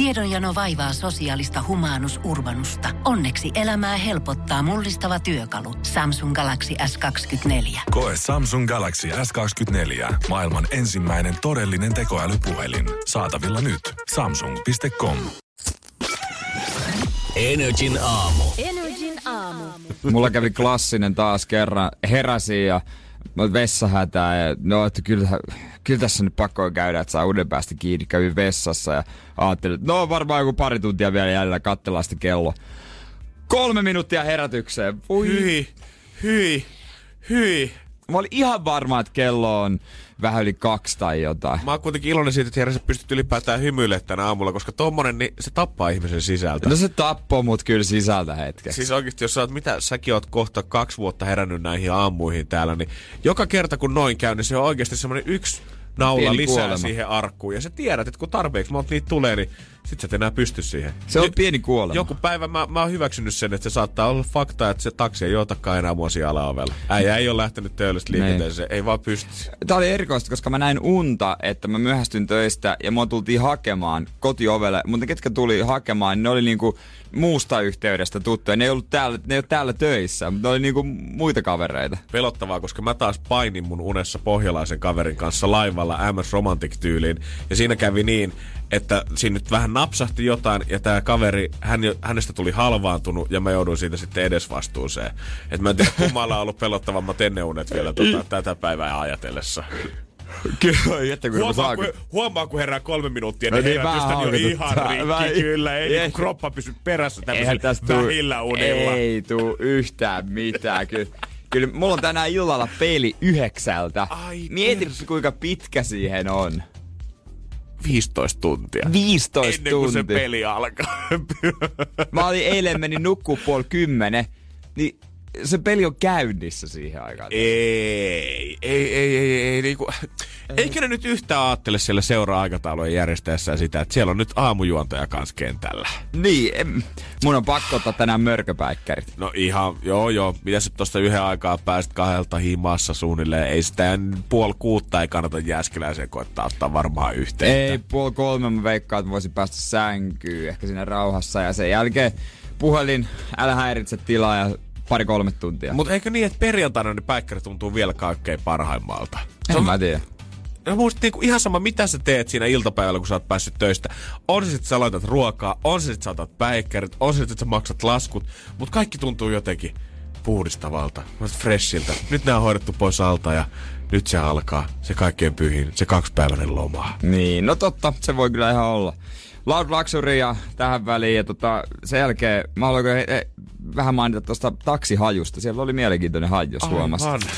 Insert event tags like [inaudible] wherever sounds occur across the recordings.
Tiedonjano vaivaa sosiaalista humanus urbanusta. Onneksi elämää helpottaa mullistava työkalu. Samsung Galaxy S24. Koe Samsung Galaxy S24. Maailman ensimmäinen todellinen tekoälypuhelin. Saatavilla nyt. Samsung.com. Energin aamu. Energin aamu. Mulla kävi klassinen taas kerran. Heräsin ja mä vessahätää ja no, että kyllä, kyllä tässä nyt pakko käydä, että saa uuden päästä kiinni. Kävin vessassa ja ajattelin, että no varmaan joku pari tuntia vielä jäljellä, katsellaan sitten kello. Kolme minuuttia herätykseen. Voi. Hyi, hyi, hyi. Mä olin ihan varma, että kello on vähän yli kaksi tai jotain. Mä oon kuitenkin iloinen siitä, että sä pystyt ylipäätään hymyilemään tänä aamulla, koska tommonen, niin se tappaa ihmisen sisältä. No se tappoi mut kyllä sisältä hetkeksi. Siis oikeesti, jos sä oot, mitä säkin oot kohta kaksi vuotta herännyt näihin aamuihin täällä, niin joka kerta kun noin käy, niin se on oikeasti semmoinen yksi naula Pieni lisää kuolema. siihen arkkuun. Ja sä tiedät, että kun tarpeeksi monta niitä tulee, niin sit sä et enää pysty siihen. Se on Jo- pieni kuolema. Joku päivä mä, mä oon hyväksynyt sen, että se saattaa olla fakta, että se taksi ei otakaan enää mua siellä alaovella. Äijä ei ole lähtenyt töölöstä liikenteeseen, ei vaan pysty. Tää oli erikoista, koska mä näin unta, että mä myöhästyn töistä ja mua tultiin hakemaan kotiovelle. Mutta ketkä tuli hakemaan, niin ne oli niinku muusta yhteydestä tuttuja. Ne ei ollut täällä, ne ei ole täällä töissä, mutta ne oli niinku muita kavereita. pelottavaa, koska mä taas painin mun unessa pohjalaisen kaverin kanssa laivalla MS Romantic-tyyliin. Ja siinä kävi niin, että siinä nyt vähän napsahti jotain ja tämä kaveri, hän, hänestä tuli halvaantunut ja mä jouduin siitä sitten edesvastuuseen. Et mä en tiedä, kummalla on ollut pelottavammat enneunet vielä tota, tätä päivää ajatellessa. Kyllä, jättä kun Huomaa, kun, huomaa, kun herää kolme minuuttia, No niin, niin, herätystä niin on ihan rikki. Vähän- kyllä, ei Ei. niin kroppa pysy perässä tämmöisillä tuu, vähillä unilla. ei tuu yhtään mitään. Kyllä, kyllä mulla on tänään illalla peli yhdeksältä. Ai Mieti kuinka pitkä siihen on. 15 tuntia. 15 Ennen kuin se tuntia. peli alkaa. Mä olin eilen menin nukkuu puoli kymmenen, niin se peli on käynnissä siihen aikaan. Ei, ei, ei, ei, ei, niinku, eikä ne nyt yhtään ajattele siellä seuraa-aikataulujen järjestäessään sitä, että siellä on nyt aamujuontaja kanssa kentällä. Niin, em, mun on pakko ottaa tänään mörköpäikkärit. No ihan, joo joo, mitä sä tosta yhden aikaa pääsit kahdelta himassa suunnilleen, ei sitä puoli kuutta ei kannata jääskeläiseen koittaa ottaa varmaan yhteen. Ei, puoli kolme mä veikkaan, että voisin päästä sänkyyn ehkä siinä rauhassa ja sen jälkeen puhelin, älä häiritse tilaa ja pari kolme tuntia. Mutta eikö niin, että perjantaina ne päikkärit tuntuu vielä kaikkein parhaimmalta? En on mä tiedä. No musta niinku ihan sama, mitä sä teet siinä iltapäivällä, kun sä oot päässyt töistä. On se sit sä laitat ruokaa, on se sit sä otat päikkärit, on se sit sä maksat laskut, mutta kaikki tuntuu jotenkin puhdistavalta, freshiltä. Nyt nää on hoidettu pois alta ja nyt se alkaa, se kaikkein pyhin, se kaksipäiväinen loma. Niin, no totta, se voi kyllä ihan olla. Loud Luxury ja tähän väliin ja tota, sen jälkeen mä haluan he, he, vähän mainita tuosta taksihajusta. Siellä oli mielenkiintoinen haju, jos huomasit. Aivan.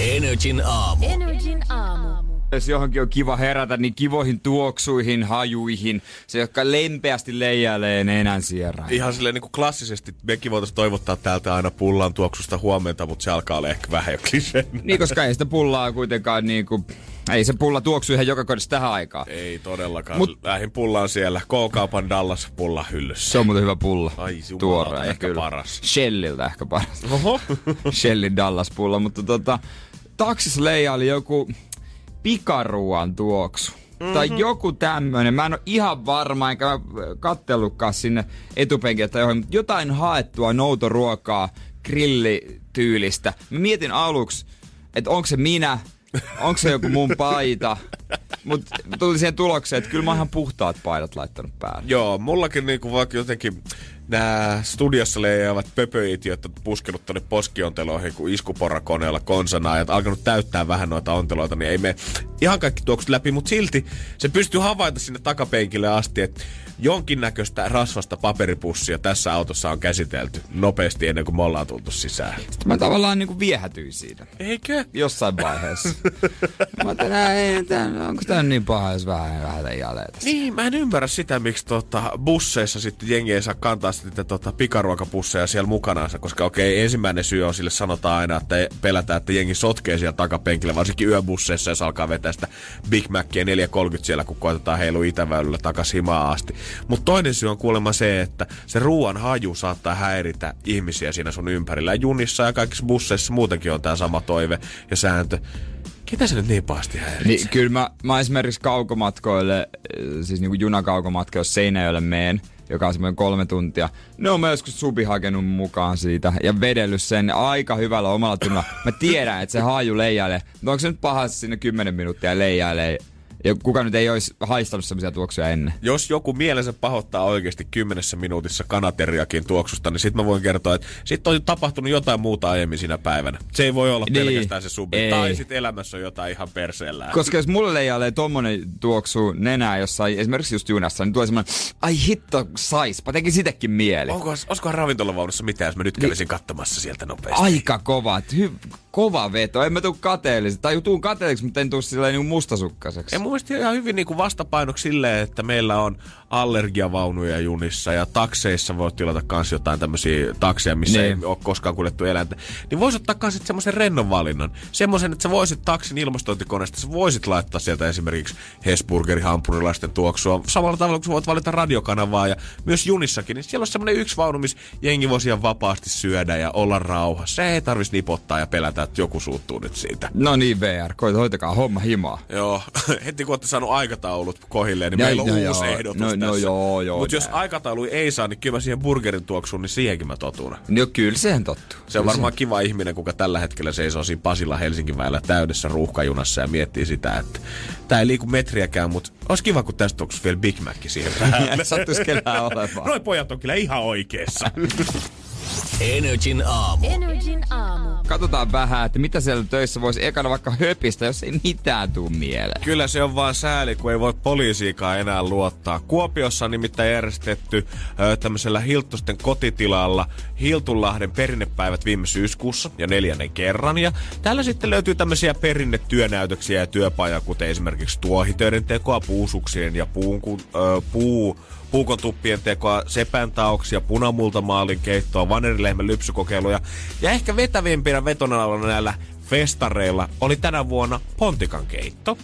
Energin aamu. Energin aamu. Jos johonkin on kiva herätä, niin kivoihin tuoksuihin, hajuihin. Se, jotka lempeästi leijailee nenän sierään. Ihan silleen niin kuin klassisesti mekin voitaisiin toivottaa täältä aina pullan tuoksusta huomenta, mutta se alkaa olla ehkä vähän jo kliseen. Niin, koska ei sitä pullaa kuitenkaan niinku... Ei se pulla tuoksu ihan joka kodissa tähän aikaan. Ei todellakaan. Mut-. Lähin pullaan siellä. K-kaupan Dallas pulla hyllyssä. Se on muuten hyvä pulla. Ai Tuoreena, ehkä kyllä. paras. Shelliltä ehkä paras. Oho. [laughs] Shellin Dallas pulla, mutta tota, taksissa leijaili joku pikaruuan tuoksu. Mm-hmm. Tai joku tämmönen. Mä en ole ihan varma, enkä mä kattellutkaan sinne etupenkille tai johon, mutta jotain haettua noutoruokaa grillityylistä. Mä mietin aluksi, että onko se minä, onko se joku mun paita. Mutta tuli siihen tulokseen, että kyllä mä oon ihan puhtaat paidat laittanut päälle. Joo, mullakin niinku vaikka jotenkin nämä studiossa leijaavat pöpöitiöt on puskenut tonne poskionteloihin, kun iskuporrakoneella konsanaa ja alkanut täyttää vähän noita onteloita, niin ei me ihan kaikki tuoksut läpi, mutta silti se pystyy havaita sinne takapenkille asti, että jonkinnäköistä rasvasta paperipussia tässä autossa on käsitelty nopeasti ennen kuin me ollaan tultu sisään. Sitten mä tavallaan niinku viehätyin siitä. Eikö? jossain vaiheessa. [laughs] mä ajattelin, onko tämä niin paha, jos vähän vähän jälleen tässä. Niin, mä en ymmärrä sitä, miksi tota, busseissa sitten jengi ei saa kantaa sitten tota, pikaruokapusseja siellä mukanaansa, koska okei, ensimmäinen syy on sille sanotaan aina, että pelätään, että jengi sotkee siellä takapenkillä, varsinkin yöbusseissa, jos alkaa vetää sitä Big Macia 430 siellä, kun koitetaan heilu Itäväylällä takas himaan asti. Mutta toinen syy on kuulemma se, että se ruoan haju saattaa häiritä ihmisiä siinä sun ympärillä. Junissa ja kaikissa busseissa muutenkin on tämä sama toive ja sääntö. Ketä se nyt niin pahasti häiritsee? Niin, kyllä mä, mä esimerkiksi kaukomatkoille, äh, siis niinku junakaukomatkoille, jos Seinäjölle meen, joka on semmoinen kolme tuntia. Ne on joskus subi hakenut mukaan siitä ja vedellyt sen aika hyvällä omalla tunnolla. Mä tiedän, että se haaju leijailee. No onko se nyt paha sinne 10 minuuttia leijailee? Ja kuka nyt ei olisi haistanut semmoisia tuoksuja ennen. Jos joku mielensä pahoittaa oikeasti kymmenessä minuutissa kanateriakin tuoksusta, niin sit mä voin kertoa, että sit on tapahtunut jotain muuta aiemmin siinä päivänä. Se ei voi olla Niin. pelkästään se subi. Ei. Tai sit elämässä on jotain ihan perseellään. Koska jos mulle leijailee tommonen tuoksu nenää jossain, esimerkiksi just junassa, niin tulee semmoinen, ai hitto, saispa, teki sitäkin mieli. Onko, olisikohan ravintolavaunussa mitään, jos mä nyt kävisin katsomassa sieltä nopeasti? Aika kova, hy- kova veto. En mä tuu kateelliseksi, tai tuun kateelliseksi, mutta en tuu silleen niin mustasukkaseksi. Ja mun mielestä ihan hyvin niin kuin vastapainoksi silleen, että meillä on allergiavaunuja junissa ja takseissa voit tilata kans jotain tämmöisiä takseja, missä Niin. ei ole koskaan kuljettu eläintä. Niin voisi ottaa kans semmoisen rennon valinnan. Semmoisen, että sä voisit taksin ilmastointikoneesta, sä voisit laittaa sieltä esimerkiksi Hesburgerin hampurilaisten tuoksua. Samalla tavalla kuin sä voit valita radiokanavaa ja myös junissakin, niin siellä on semmoinen yksi vaunu, missä jengi voisi ihan vapaasti syödä ja olla rauhassa. Se ei tarvitsisi nipottaa ja pelätä, että joku suuttuu nyt siitä. No niin, VR, koita hoitakaa homma himaa. Joo, [laughs] heti kun olette saanut aikataulut kohilleen, niin meillä on no uusi joo, ehdotus no- tässä. no joo, joo, Mutta jos aikataulu ei saa, niin kyllä mä siihen burgerin tuoksuun, niin siihenkin mä totun. No kyllä siihen tottuu. Se on varmaan kiva ihminen, kuka tällä hetkellä seisoo siinä Pasilla Helsingin väellä täydessä ruuhkajunassa ja miettii sitä, että tää ei liiku metriäkään, mutta olisi kiva, kun tästä tuoksuisi vielä Big Mac siihen päälle. [laughs] Sattuisi kellään [laughs] olemaan. Noi pojat on kyllä ihan oikeassa. [laughs] Energin aamu. Energin aamu. Katsotaan vähän, että mitä siellä töissä voisi ekana vaikka höpistä, jos ei mitään tuu mieleen. Kyllä se on vaan sääli, kun ei voi poliisiikaan enää luottaa. Kuopiossa on nimittäin järjestetty ö, tämmöisellä Hiltusten kotitilalla Hiltunlahden perinnepäivät viime syyskuussa ja neljännen kerran. Ja täällä sitten löytyy tämmöisiä perinnetyönäytöksiä ja työpajoja, kuten esimerkiksi tuohitöiden tekoa, puusuksien ja puun, ö, puu, puukontuppien tekoa, sepäntauksia, punamultamaalin keittoa, vanerilehmän lypsykokeiluja. Ja ehkä vetävimpinä vetonalalla näillä festareilla oli tänä vuonna pontikan keitto.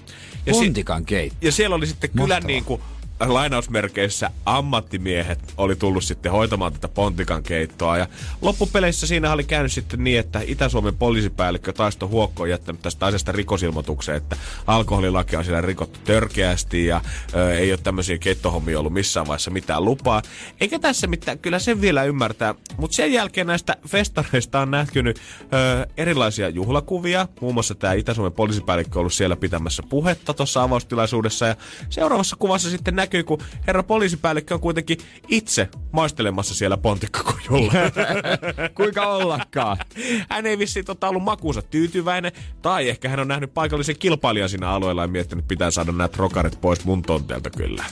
Ja si- Pontikan keitto. ja siellä oli sitten kyllä Mahtavaa. niin kuin lainausmerkeissä ammattimiehet oli tullut sitten hoitamaan tätä pontikan keittoa. Ja loppupeleissä siinä oli käynyt sitten niin, että Itä-Suomen poliisipäällikkö Taisto Huokko on jättänyt tästä asiasta rikosilmoituksen, että alkoholilaki on siellä rikottu törkeästi ja ö, ei ole tämmöisiä keittohommia ollut missään vaiheessa mitään lupaa. Eikä tässä mitään, kyllä sen vielä ymmärtää. Mutta sen jälkeen näistä festareista on näkynyt ö, erilaisia juhlakuvia. Muun muassa tämä Itä-Suomen poliisipäällikkö on ollut siellä pitämässä puhetta tuossa avaustilaisuudessa. Ja seuraavassa kuvassa sitten näkyy, kun herra poliisipäällikkö on kuitenkin itse maistelemassa siellä pontikkakojulla. [laughs] Kuinka ollakaan? hän ei vissiin tota ollut makuunsa tyytyväinen, tai ehkä hän on nähnyt paikallisen kilpailijan siinä alueella ja miettinyt, että pitää saada nämä trokarit pois mun tonteelta kyllä.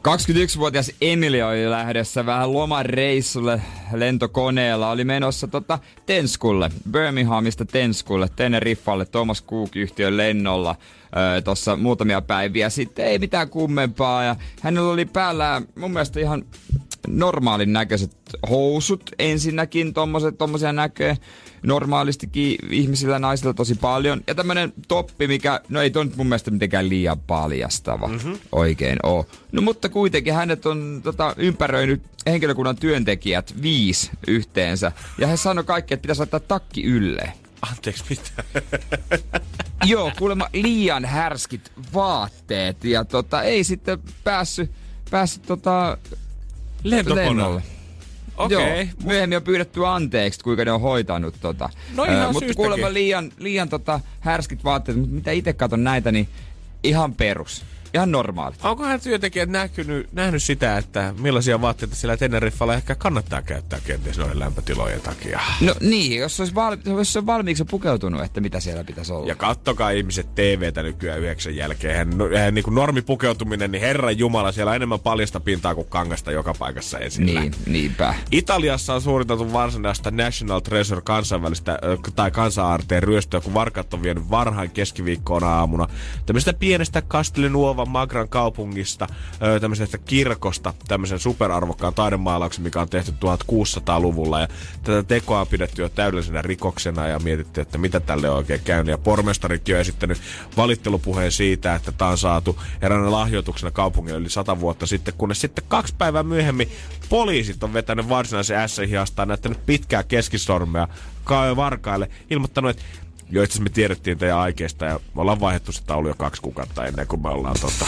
21-vuotias Emily oli lähdössä vähän lomareissulle lentokoneella. Oli menossa tota Tenskulle, Birminghamista Tenskulle, Teneriffalle Thomas Cook-yhtiön lennolla öö, tuossa muutamia päiviä sitten. Ei mitään kummempaa ja hänellä oli päällä mun mielestä ihan normaalin näköiset housut ensinnäkin, tommoset, tommosia näköjä normaalistikin ihmisillä naisilla tosi paljon. Ja tämmönen toppi, mikä, no ei toi nyt mun mielestä mitenkään liian paljastava mm-hmm. oikein oo. No mutta kuitenkin hänet on tota, ympäröinyt henkilökunnan työntekijät viisi yhteensä. Ja he sanoi kaikki, että pitäisi laittaa takki ylleen. Anteeksi, mitä? Joo, kuulemma liian härskit vaatteet ja tota, ei sitten päässyt, päässyt tota, lennolle. Okei. Joo, myöhemmin on pyydetty anteeksi, kuinka ne on hoitanut tota. No ihan mutta syystäkin. kuulemma liian, liian tota, härskit vaatteet, mutta mitä itse katson näitä, niin ihan perus. Ihan normaalit. Onkohan työntekijät näkynyt, nähnyt sitä, että millaisia vaatteita siellä Teneriffalla ehkä kannattaa käyttää kenties noiden lämpötilojen takia? No niin, jos olisi, val, jos on valmiiksi pukeutunut, että mitä siellä pitäisi olla. Ja kattokaa ihmiset TVtä nykyään yhdeksän jälkeen. Eihän, no, eihän niin kuin normipukeutuminen, niin herran jumala, siellä on enemmän paljasta pintaa kuin kangasta joka paikassa esillä. Niin, niinpä. Italiassa on suoritettu varsinaista National Treasure kansainvälistä tai kansa-aarteen ryöstöä, kun varkat on vienyt varhain keskiviikkoona aamuna tämmöisestä pienestä Castellnuovan Magran kaupungista, tämmöisestä kirkosta, tämmöisen superarvokkaan taidemaalauksen, mikä on tehty 1600-luvulla. Ja tätä tekoa on pidetty jo täydellisenä rikoksena ja mietitty, että mitä tälle on oikein käynyt. Ja pormestarikin on esittänyt valittelupuheen siitä, että tämä on saatu eräänä lahjoituksena kaupungille yli sata vuotta sitten, kunnes sitten kaksi päivää myöhemmin poliisit on vetänyt varsinaisen S-hiastaan näyttänyt pitkää keskisormea ka- varkaille, ilmoittanut, että joista me tiedettiin teidän aikeista ja me ollaan vaihdettu se taulu jo kaksi kuukautta ennen kuin me ollaan tota,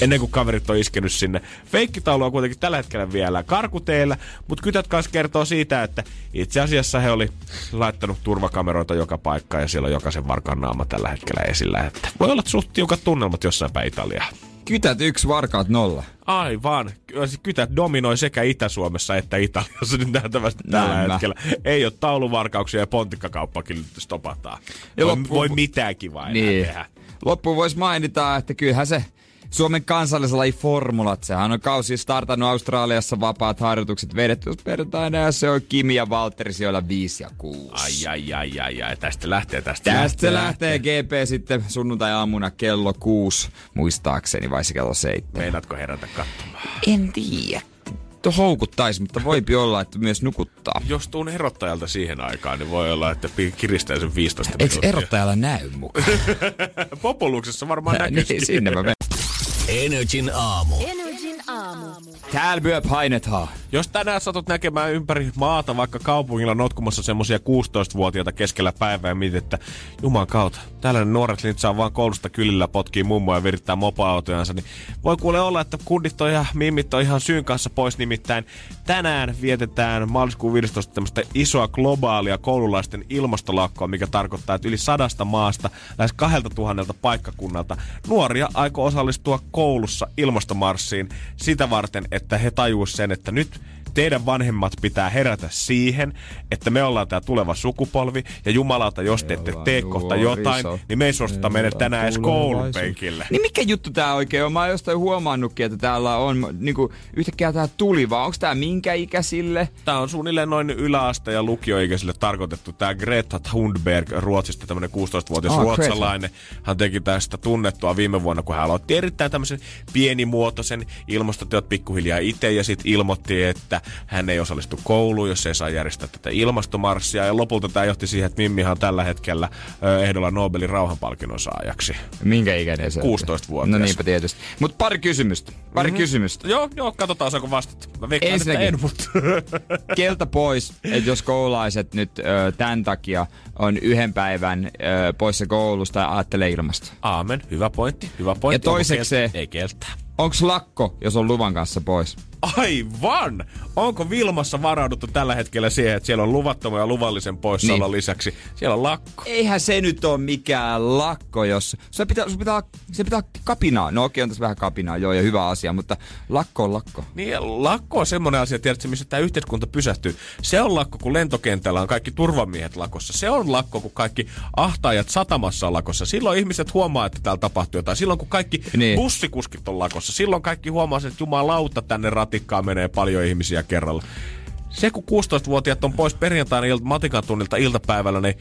ennen kuin kaverit on iskenyt sinne. Feikkitaulu on kuitenkin tällä hetkellä vielä karkuteillä, mutta kytät kanssa kertoo siitä, että itse asiassa he oli laittanut turvakameroita joka paikkaan ja siellä on jokaisen varkaan naama tällä hetkellä esillä. Että voi olla suht tiukat tunnelmat jossain päin Italiaa. Kytät yksi, varkaat nolla. Aivan. Se Kytät dominoi sekä Itä-Suomessa että Italiassa [laughs] nyt nähtävästi tällä Näin hetkellä. Ei ole tauluvarkauksia ja pontikkakauppakin nyt stopataan. Ja voi, loppu- voi mitään kivaa enää Niin. tehdä. Loppuun voisi mainita, että kyllähän se Suomen kansallislaji formulat, sehän on kausi startannut Australiassa vapaat harjoitukset vedetty jos perjantaina ja se on Kimi ja Valtteri siellä 5 ja 6. Ai, ai, ai, ai, ai. Tästä lähtee, tästä Tästä se lähtee GP sitten sunnuntai-aamuna kello 6, muistaakseni, vai se kello 7. Meinaatko herätä katsomaan? En tiedä. Houkuttaisi, mutta voipi olla, että myös nukuttaa. Jos tuun erottajalta siihen aikaan, niin voi olla, että kiristää sen 15 Eikö minuuttia. erottajalla näy mukaan? [laughs] Popoluksessa varmaan näkyisikin. niin, sinne mä menen. Energin aamu. Aamu. Täällä myö painetaan. Jos tänään satut näkemään ympäri maata vaikka kaupungilla notkumassa semmosia 16-vuotiaita keskellä päivää ja mietit, että juman kautta, tällainen nuoret lintsaa vaan koulusta kylillä, potkii mummoja ja virittää mopoautojansa, niin voi kuule olla, että kundit on ja mimmit on ihan syyn kanssa pois, nimittäin tänään vietetään maaliskuun 15 tämmöistä isoa globaalia koululaisten ilmastolakkoa, mikä tarkoittaa, että yli sadasta maasta, lähes 2000 paikkakunnalta nuoria aikoo osallistua koulussa ilmastomarssiin sitä varten, että he tajuisivat sen, että nyt teidän vanhemmat pitää herätä siihen, että me ollaan tämä tuleva sukupolvi, ja jumalauta, jos te ette tee kohta jotain, niin me ei suostuta Me mennä tänään edes koulupenkille. Niin mikä juttu tää oikein on? Mä oon jostain huomannutkin, että täällä on niinku, yhtäkkiä tää tuli, vaan onks tää minkä ikäisille? Tämä on suunnilleen noin yläaste- ja lukioikäisille tarkoitettu. Tämä Greta Thunberg Ruotsista, tämmöinen 16-vuotias Ah, oh, Greta. ruotsalainen. Hän teki tästä tunnettua viime vuonna, kun hän aloitti erittäin tämmöisen pienimuotoisen ilmastotyöt pikkuhiljaa itse ja sitten ilmoitti, että hän ei osallistu kouluun, jos ei saa järjestää tätä ilmastomarssia. Ja lopulta tämä johti siihen, että Mimmihan on tällä hetkellä ehdolla Nobelin rauhanpalkinnon saajaksi. Minkä ikäinen se on? 16-vuotias. No niinpä tietysti. Mut pari kysymystä. Pari mm-hmm. kysymystä. Joo, joo, katsotaan saako vastata. Mä veikkaan, Ensinnäkin. en, mutta... [laughs] Keltä pois, että jos koulaiset nyt ö, tämän takia on yhden päivän ö, poissa koulusta ja ajattelee ilmasta. Aamen, hyvä pointti, hyvä pointti. Ja Onko kieltä? Ei kieltää. Onks lakko, jos on luvan kanssa pois? Aivan! Onko Vilmassa varauduttu tällä hetkellä siihen, että siellä on luvattoman ja luvallisen poissaolon Niin. lisäksi? Siellä on lakko. Eihän se nyt ole mikään lakko, jos... Se pitää, se pitää, se pitää kapinaa. No okei, on tässä vähän kapinaa, joo, ja hyvä asia, mutta lakko on lakko. Niin, lakko on semmoinen asia, tiedätkö, missä tämä yhteiskunta pysähtyy. Se on lakko, kun lentokentällä on kaikki turvamiehet lakossa. Se on lakko, kun kaikki ahtaajat satamassa on lakossa. Silloin ihmiset huomaa, että täällä tapahtuu jotain. Silloin, kun kaikki Niin. bussikuskit on lakossa. Silloin kaikki huomaa, että jumalauta tänne ratikkaan menee paljon ihmisiä kerralla. Se, kun 16-vuotiaat on pois perjantaina ilta, matikan tunnilta iltapäivällä, niin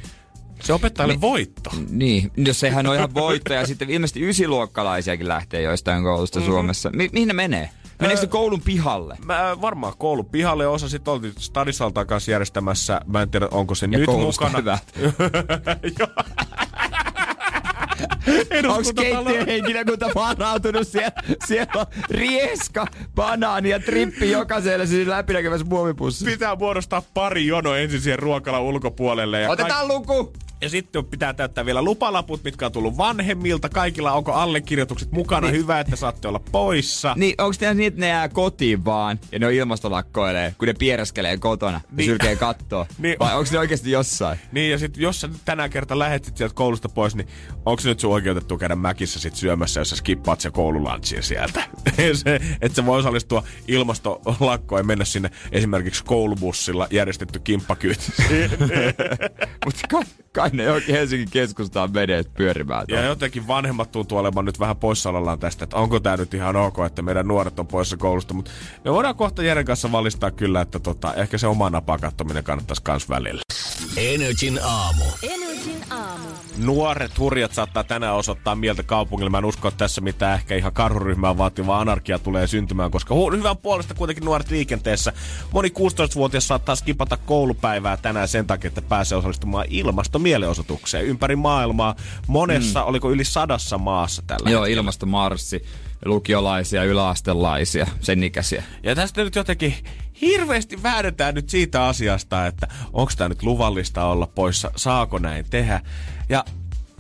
se opettajalle niin. voitto. Niin, jos sehän on ihan voitto, ja sitten ilmeisesti ysiluokkalaisiakin lähtee joistain koulusta mm-hmm. Suomessa. Mi- mihin ne menee? Meneekö se koulun pihalle? Mä varmaan koulun pihalle osa sitten oltiin Stadisaltaan kanssa järjestämässä. Mä en tiedä, onko se Ja nyt mukana. hyvät. [laughs] Onko keittiöhenkilökunta varautunut siellä? Siellä on rieska, banaani ja trippi jokaiselle siis läpinäkyvässä muovipussissa. Pitää muodostaa pari jono ensin siihen ruokalan ulkopuolelle. Ja, Otetaan luku! ja sitten pitää täyttää vielä lupalaput, mitkä on tullut vanhemmilta. Kaikilla onko allekirjoitukset mukana. Niin. Hyvä, että saatte olla poissa. Niin, onko teillä niin, että ne jää kotiin vaan ja ne on ilmastolakkoilee, kun ne piereskelee kotona ja Niin. sylkee kattoa? [laughs] Niin. Vai onko ne oikeasti jossain? Niin, ja sitten jos sä tänään kerta lähetsit sieltä koulusta pois, niin onko nyt sun oikeutettu käydä mäkissä sit syömässä, jos sä skippaat se koululanssin sieltä? [laughs] se, että sä voi osallistua ilmastolakkoon ja mennä sinne esimerkiksi koulubussilla järjestetty kimppakyyti. [laughs] Mutta kai, kai ne johonkin Helsingin keskustaan menee pyörimään. Ja tuolla. jotenkin vanhemmat tuntuu olevan nyt vähän poissaolollaan tästä, että onko tämä nyt ihan ok, että meidän nuoret on poissa koulusta. Mutta me voidaan kohta Jeren kanssa valistaa kyllä, että tota, ehkä se oma napaa kattominen kannattaisi kans välillä. Energin aamu. Energin aamu. Nuoret hurjat saattaa tänään osoittaa mieltä kaupungilla. Mä en usko, että tässä mitään ehkä ihan karhuryhmää vaativaa anarkia tulee syntymään, koska hu- hyvän puolesta kuitenkin nuoret liikenteessä. Moni 16-vuotias saattaa skipata koulupäivää tänään sen takia, että pääsee osallistumaan ilmastomielenosoitukseen ympäri maailmaa. Monessa, mm. oliko yli sadassa maassa tällä Joo, hetkellä. ilmastomarssi. lukiolaisia, yläastelaisia, sen ikäisiä. Ja tästä nyt jotenkin hirveästi väännetään nyt siitä asiasta, että onko tämä nyt luvallista olla poissa, saako näin tehdä. Ja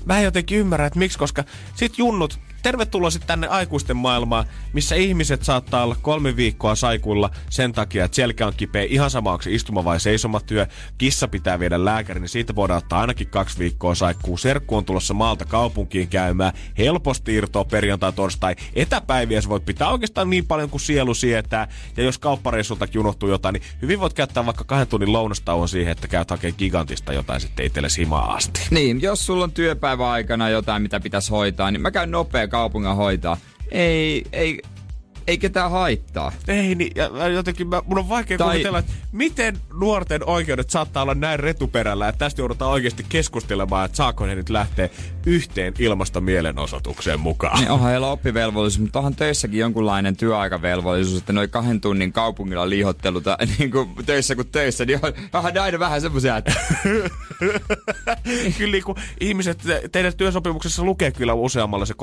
mä en jotenkin ymmärrä, että miksi, koska sit junnut Tervetuloa sitten tänne aikuisten maailmaan, missä ihmiset saattaa olla kolme viikkoa saikulla sen takia, että selkä on kipeä. Ihan sama, onko se istuma vai seisomatyö. Kissa pitää viedä lääkärin, niin siitä voidaan ottaa ainakin kaksi viikkoa saikkuu. Serkku on tulossa maalta kaupunkiin käymään. Helposti irtoa perjantai, torstai. Etäpäiviä sä voit pitää oikeastaan niin paljon kuin sielu sietää. Ja jos kauppareissultakin unohtuu jotain, niin hyvin voit käyttää vaikka kahden tunnin lounastauon siihen, että käyt hakemaan gigantista jotain sitten itsellesi himaa asti. Niin, jos sulla on työpäivä aikana jotain, mitä pitäisi hoitaa, niin mä käyn nopea kaupungin hoitaa. Ei, ei, ei ketään haittaa. Ei, niin, ja jotenkin mä, mun on vaikea Tai- kuvitella, että miten nuorten oikeudet saattaa olla näin retuperällä, että tästä joudutaan oikeasti keskustelemaan, että saako ne nyt lähteä yhteen ilmastomielenosoitukseen mukaan. Niin onhan heillä oppivelvollisuus, mutta onhan töissäkin jonkunlainen työaikavelvollisuus, että noin kahden tunnin kaupungilla liihottelu tai [laughs] niin kuin töissä kuin töissä, niin on vähän aina vähän semmoisia, että [laughs] kyllä niin kuin ihmiset, te- teidän työsopimuksessa lukee kyllä useammalla se 37,5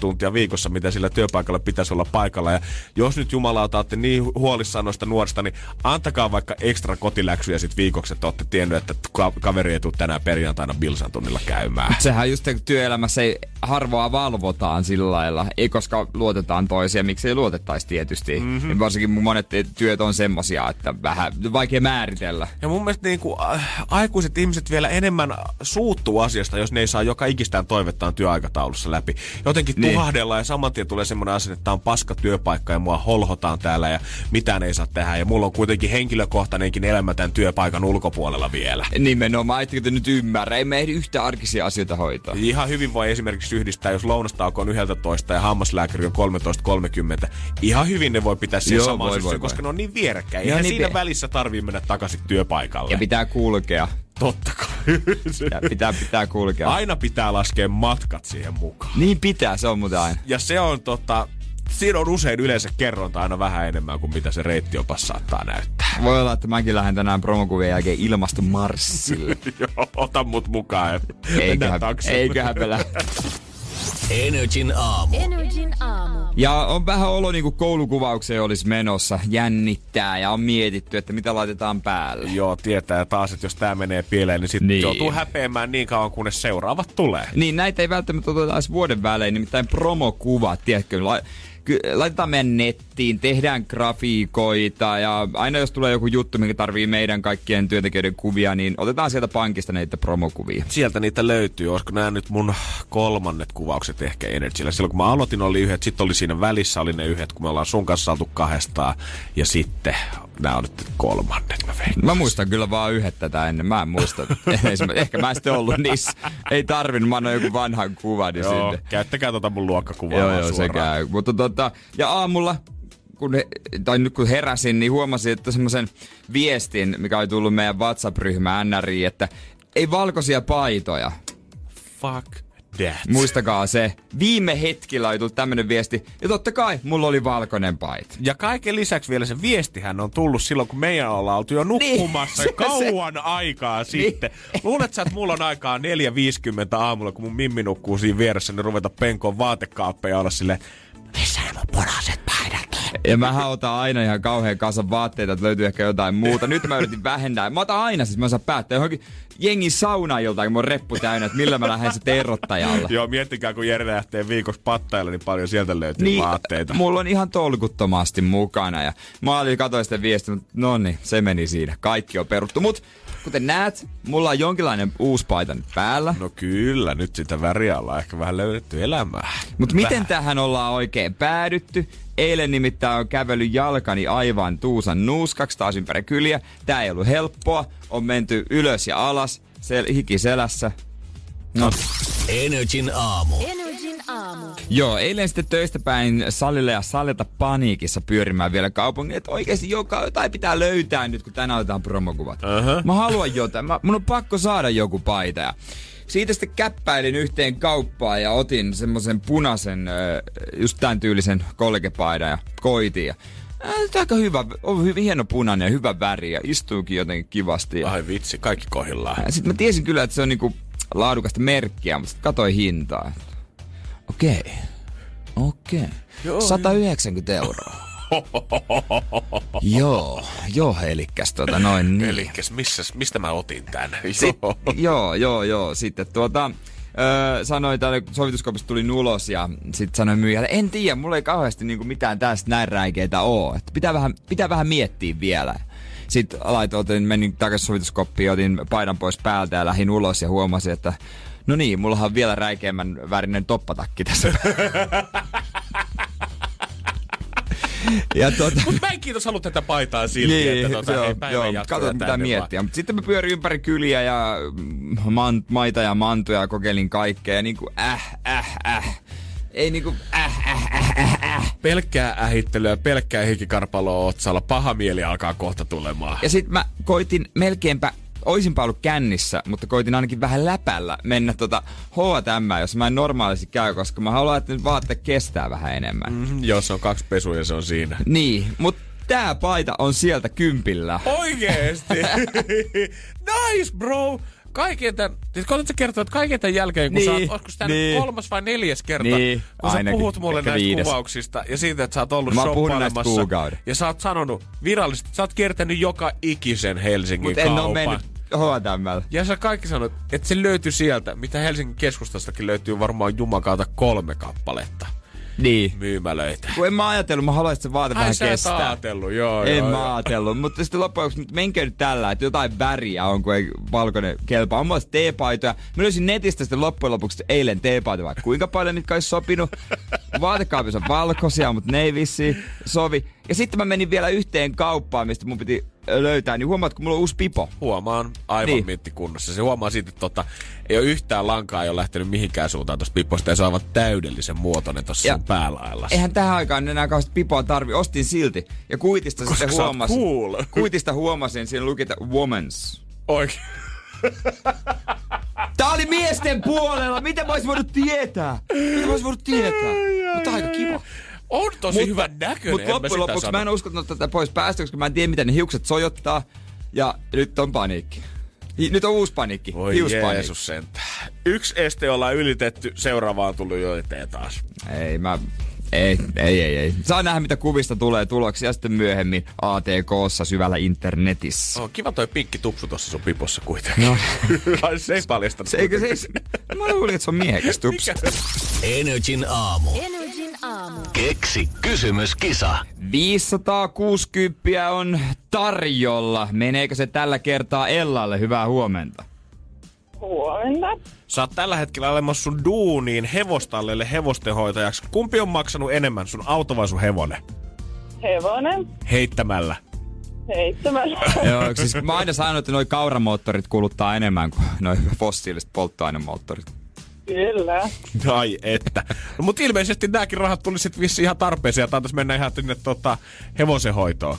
tuntia viikossa, mitä sillä työpaikalla pitäisi olla paikalla. Ja jos nyt jumalauta olette niin huolissaan noista nuorista, niin antakaa vaikka ekstra kotiläksyjä sit viikoksi, että olette tiennyt, että ka- kaveri ei tule tänään perjantaina Bilsan tunnilla käymään. sehän just työelämässä ei harvoa valvotaan sillä lailla, ei koska luotetaan toisia, miksi ei luotettaisi tietysti. Mm-hmm. Varsinkin mun monet työt on semmosia, että vähän vaikea määritellä. Ja mun mielestä niin kuin, äh, aikuiset ihmiset vielä enemmän suuttuu asiasta, jos ne ei saa joka ikistään toivettaan työaikataulussa läpi. Jotenkin Niin. tuhahdellaan ja saman tien tulee semmoinen asia, että on paska työpaikka ja mua holhotaan täällä ja mitään ei saa tehdä. Ja mulla on kuitenkin henkilökohtainenkin elämä tämän työpaikan ulkopuolella vielä. Nimenomaan, ettekö te nyt ymmärrä, ei me ehdi yhtä arkisia asioita hoitaa. Ihan hyvin voi esimerkiksi yhdistää, jos lounastauko on 11 ja hammaslääkäri on 13.30. Ihan hyvin ne voi pitää siihen samaan voi, syssyyn, koska ne on niin vierekkäin. Eihän niin siinä vie- välissä tarvii mennä takaisin työpaikalle. Ja pitää kulkea. Totta kai. Ja pitää, pitää kulkea. Aina pitää laskea matkat siihen mukaan. Niin pitää, se on muuten aina. Ja se on tota, siinä on usein yleensä kerronta aina vähän enemmän kuin mitä se reittiopas saattaa näyttää. Voi olla, että mäkin lähden tänään promokuvien jälkeen ilmastomarssille. [laughs] Joo, ota mut mukaan. eiköhän, eiköhän lähde. Energin aamu. Energin aamu. Ja on vähän olo niin kuin koulukuvaukseen olisi menossa, jännittää ja on mietitty, että mitä laitetaan päälle. Joo, tietää taas, että jos tää menee pieleen, niin sitten Niin. joutuu häpeämään niin kauan, kunnes seuraavat tulee. Niin näitä ei välttämättä oteta edes vuoden välein, nimittäin promokuvat, tiedätkö, la- laitetaan meidän nettiin, tehdään grafiikoita ja aina jos tulee joku juttu, mikä tarvii meidän kaikkien työntekijöiden kuvia, niin otetaan sieltä pankista näitä promokuvia. Sieltä niitä löytyy. Olisiko nämä nyt mun kolmannet kuvaukset ehkä Energyllä? Silloin kun mä aloitin oli yhdet, sitten oli siinä välissä oli ne yhdet, kun me ollaan sun kanssa saatu kahdestaan. Ja sitten nämä on nyt kolmannet, mä veikkaan. Mä muistan kyllä vaan yhdet tätä ennen. Mä en muista. [laughs] Ehkä mä en sitten ollut niissä. Ei tarvinnut, mä annoin joku vanhan kuvan niin Joo, sinne. käyttäkää tota mun luokkakuvaa Joo, joo, se käy. Mutta tota, ja aamulla, kun he, tai nyt kun heräsin, niin huomasin, että semmoisen viestin, mikä oli tullut meidän WhatsApp-ryhmään NRI, että ei valkoisia paitoja. Fuck that. Muistakaa se. Viime hetkellä oli tullut tämmönen viesti. Ja totta kai, mulla oli valkoinen paita. Ja kaiken lisäksi vielä se viestihän on tullut silloin, kun meidän ollaan oltu jo nukkumassa [laughs] Niin, se- kauan aikaa sitten. Luulet sä, että mulla on aikaa 4.50 aamulla, kun mun mimmi nukkuu siinä vieressä, niin ruveta penkoon vaatekaappeja ja olla silleen, missä ne mun punaiset on?" Ja mä otan aina ihan kauhean kasan vaatteita, että löytyy ehkä jotain muuta. Nyt mä yritin vähentää. Mä otan aina, siis mä saan päättää johonkin jengin saunaan joltain, kun mun reppu täynnä, että millä mä lähden sitten erottajalle. Joo, miettikää, kun Jere lähtee viikoksi pattailla, niin paljon sieltä löytyy niin, vaatteita. mulla on ihan tolkuttomasti mukana. Ja mä olin katsoin viestiä, mutta no niin, se meni siinä. Kaikki on peruttu. Mut kuten näet, mulla on jonkinlainen uusi paita nyt päällä. No kyllä, nyt sitä väriä ollaan ehkä vähän löydetty elämää. Mutta miten tähän ollaan oikein päädytty? Eilen nimittäin on kävellyt jalkani aivan tuusan nuuskaksi taas ympäri kyliä. Tää ei ollut helppoa. On menty ylös ja alas, sel- hiki selässä. No, Energin aamu. Energin aamu. Joo, eilen sitten töistä päin salille ja salilta paniikissa pyörimään vielä kaupungin, että oikeasti joka, jotain pitää löytää nyt, kun tänään otetaan promokuvat. Uh-huh. Mä haluan jotain, mä, mun on pakko saada joku paita. Ja siitä sitten käppäilin yhteen kauppaan ja otin semmoisen punaisen, just tämän tyylisen kollegepaidan ja koitin. Ja, on aika hyvä, on hyvin hieno punainen ja hyvä väri ja istuukin jotenkin kivasti. Ja, Ai vitsi, kaikki kohillaan. ja sitten mä tiesin kyllä, että se on niinku laadukasta merkkiä, mutta sitten katsoin hintaa. Okei. Okei. Okay. 190 euroa. joo, joo, elikkäs tuota noin niin. Elikkäs, missä, mistä mä otin tän? [laughs] Sit, Joo. joo, joo, joo. Sitten tuota, öö, sanoin täällä, kun sovituskopista tulin ulos ja sitten sanoin myyjälle, en tiedä, mulla ei kauheasti niinku mitään tästä näin räikeitä oo. Että pitää, vähän, pitää vähän miettiä vielä. Sitten laitoin, menin takaisin sovituskoppiin, otin paidan pois päältä ja lähdin ulos ja huomasin, että no niin, mullahan on vielä räikeämmän värinen toppatakki tässä. [laughs] ja tuota, Mut mä en kiitos halua tätä paitaa silti, että tota, joo, ei päivän joo, katsotaan mitä miettiä. Mutta sitten mä pyörin ympäri kyliä ja mm, man, maita ja mantuja ja kokeilin kaikkea. Ja niinku äh, äh, äh. Ei niinku äh, äh, äh, äh, äh. Pelkkää ähittelyä, pelkkää hikikarpaloa otsalla. Paha mieli alkaa kohta tulemaan. Ja sitten mä koitin melkeinpä, oisinpa ollut kännissä, mutta koitin ainakin vähän läpällä mennä tota H&M, jos mä en normaalisti käy, koska mä haluan, että nyt vaatteet kestää vähän enemmän. Mm. Jos on kaksi pesua ja se on siinä. Niin, mutta tää paita on sieltä kympillä. Oikeesti? [laughs] [laughs] nice, bro! Kaiken tämän, siis sä kertoa, että kaiken tämän jälkeen, kun Niin, sä oot, olisiko tämä niin. nyt kolmas vai neljäs kerta, Niin, kun sä ainakin, puhut mulle ehkä näistä viides. kuvauksista ja siitä, että sä oot ollut shoppailemassa. Ja sä oot sanonut virallisesti, sä oot kiertänyt joka ikisen Helsingin Mutta en kaupan. oo mennyt H&M. Ja sä kaikki sanot, että se löytyi sieltä, mitä Helsingin keskustastakin löytyy varmaan jumakauta kolme kappaletta Niin. myymälöitä. Kun en mä ajatellut, mä haluaisin, että se vaate Ai vähän kestää. ajatellut, joo, en joo, mä joo. ajatellut, mutta sitten loppujen lopuksi, menkää nyt tällä, että jotain väriä on, kun ei valkoinen kelpaa. On mulla teepaitoja. Mä löysin netistä sitten loppujen lopuksi eilen teepaitoja, vaikka kuinka paljon mitkä olisi sopinut. Vaatekaapissa on valkoisia, mutta ne ei vissiin sovi. Ja sitten mä menin vielä yhteen kauppaan, mistä mun piti löytää, niin huomaat, kun mulla on uusi pipo. Huomaan aivan Niin. mittikunnossa. Se huomaa siitä, että tota, ei ole yhtään lankaa, ei ole lähtenyt mihinkään suuntaan tuosta piposta ja se on aivan täydellisen muotoinen tuossa sun päälailla. Eihän tähän aikaan enää kauheasti pipoa tarvi. Ostin silti. Ja kuitista Koska sitten huomasin. cool. Kuitista huomasin, siinä luki, että woman's. Oikein. [laughs] Tää oli miesten puolella. Mitä mä ois voinut tietää? Mitä mä ois voinut tietää? Mutta aika kiva. On tosi mutta, hyvän näköinen. Mutta loppujen lopuksi sano. mä en uskaltanut tätä pois päästä, koska mä en tiedä, miten ne hiukset sojottaa. Ja nyt on paniikki. Hi- Nyt on uusi paniikki. Voi Hiuspaniikki. Jeesus sentään. Yksi este ollaan ylitetty, seuraava on tullut jo eteen taas. Ei, mä... Ei, ei, ei, ei. Saa nähdä, mitä kuvista tulee tuloksia sitten myöhemmin ATKssa syvällä internetissä. On kiva toi pinkki tupsu tossa sun pipossa kuitenkin. No. [laughs] se ei paljastanut. Se, eikö se, se, mä luulin, että se on miehekäs tups. Mikä? Energin aamu. Energin aamu. Keksi kysymyskisa. 560 on tarjolla. Meneekö se tällä kertaa Ellalle? Hyvää huomenta. Huomenta. Sä oot tällä hetkellä olemassa sun duuniin hevostallelle hevostenhoitajaksi. Kumpi on maksanut enemmän, sun auto vai sun hevonen? Hevonen. Heittämällä. Seitsemällä. [laughs] Joo, siis mä aina sanon, että noi kauramoottorit kuluttaa enemmän kuin noi fossiiliset polttoainemoottorit. Kyllä. Ai että. No, mutta ilmeisesti nääkin rahat tuli sit vissi ihan tarpeeseen ja taitais mennä ihan sinne tota, hevosenhoitoon.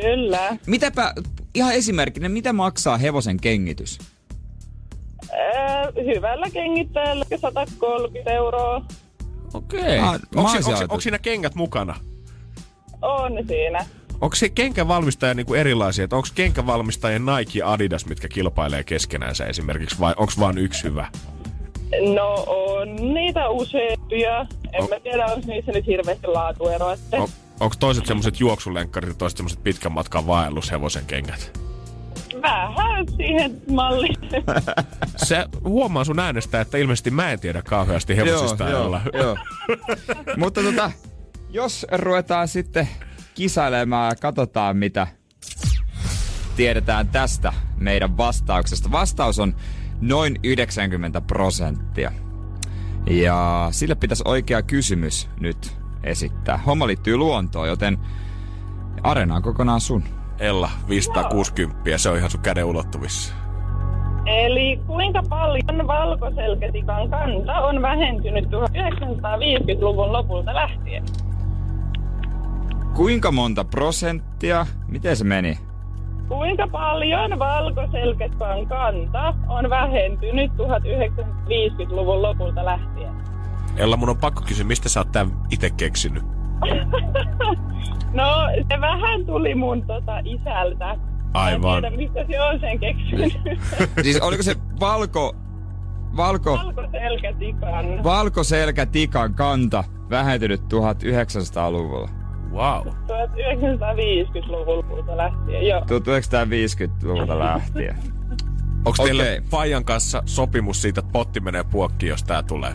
Kyllä. Mitäpä, ihan esimerkkinä, mitä maksaa hevosen kengitys? Äh, hyvällä kengittäjällä 130 euroa. Okei. Okay. Onko, onko, onko siinä kengät mukana? On siinä. Onko se kenkävalmistaja niinku erilaisia? Että onko kenkävalmistajien Nike ja Adidas, mitkä kilpailee keskenäänsä esimerkiksi, vai onko vaan yksi hyvä? No on niitä useampia. En O- mä tiedä, onko niissä nyt hirveästi laatueroa. Että On, onko toiset semmoset juoksulenkkarit ja toiset semmoset pitkän matkan vaellushevosen kengät? vähän siihen malliin. [laughs] Se huomaa sun äänestä, että ilmeisesti mä en tiedä kauheasti hevosista joo, olla. joo. [laughs] Mutta tota, jos ruvetaan sitten kisailemaan ja katsotaan mitä tiedetään tästä meidän vastauksesta. Vastaus on noin 90 prosenttia. Ja sille pitäisi oikea kysymys nyt esittää. Homma liittyy luontoon, joten arena on kokonaan sun. Ella, 560, se on ihan sun käden ulottuvissa. Eli kuinka paljon valkoselkätikan kanta on vähentynyt 1950-luvun lopulta lähtien? Kuinka monta prosenttia? Miten se meni? Kuinka paljon valkoselkätikan kanta on vähentynyt 1950-luvun lopulta lähtien? Ella, mun on pakko kysyä, mistä sä oot tän itse keksinyt? [laughs] No, se vähän tuli mun tota isältä. Aivan. Mä en tiedä, mistä se on sen keksinyt. [laughs] Siis oliko se valko... Valko... Valkoselkätikan. Valkoselkätikan kanta vähentynyt 1900-luvulla. Wow. 1950-luvulta lähtien, joo. 1950-luvulta [laughs] lähtien. Onko teillä Okei. Fajan kanssa sopimus siitä, että potti menee puokkiin, jos tää tulee?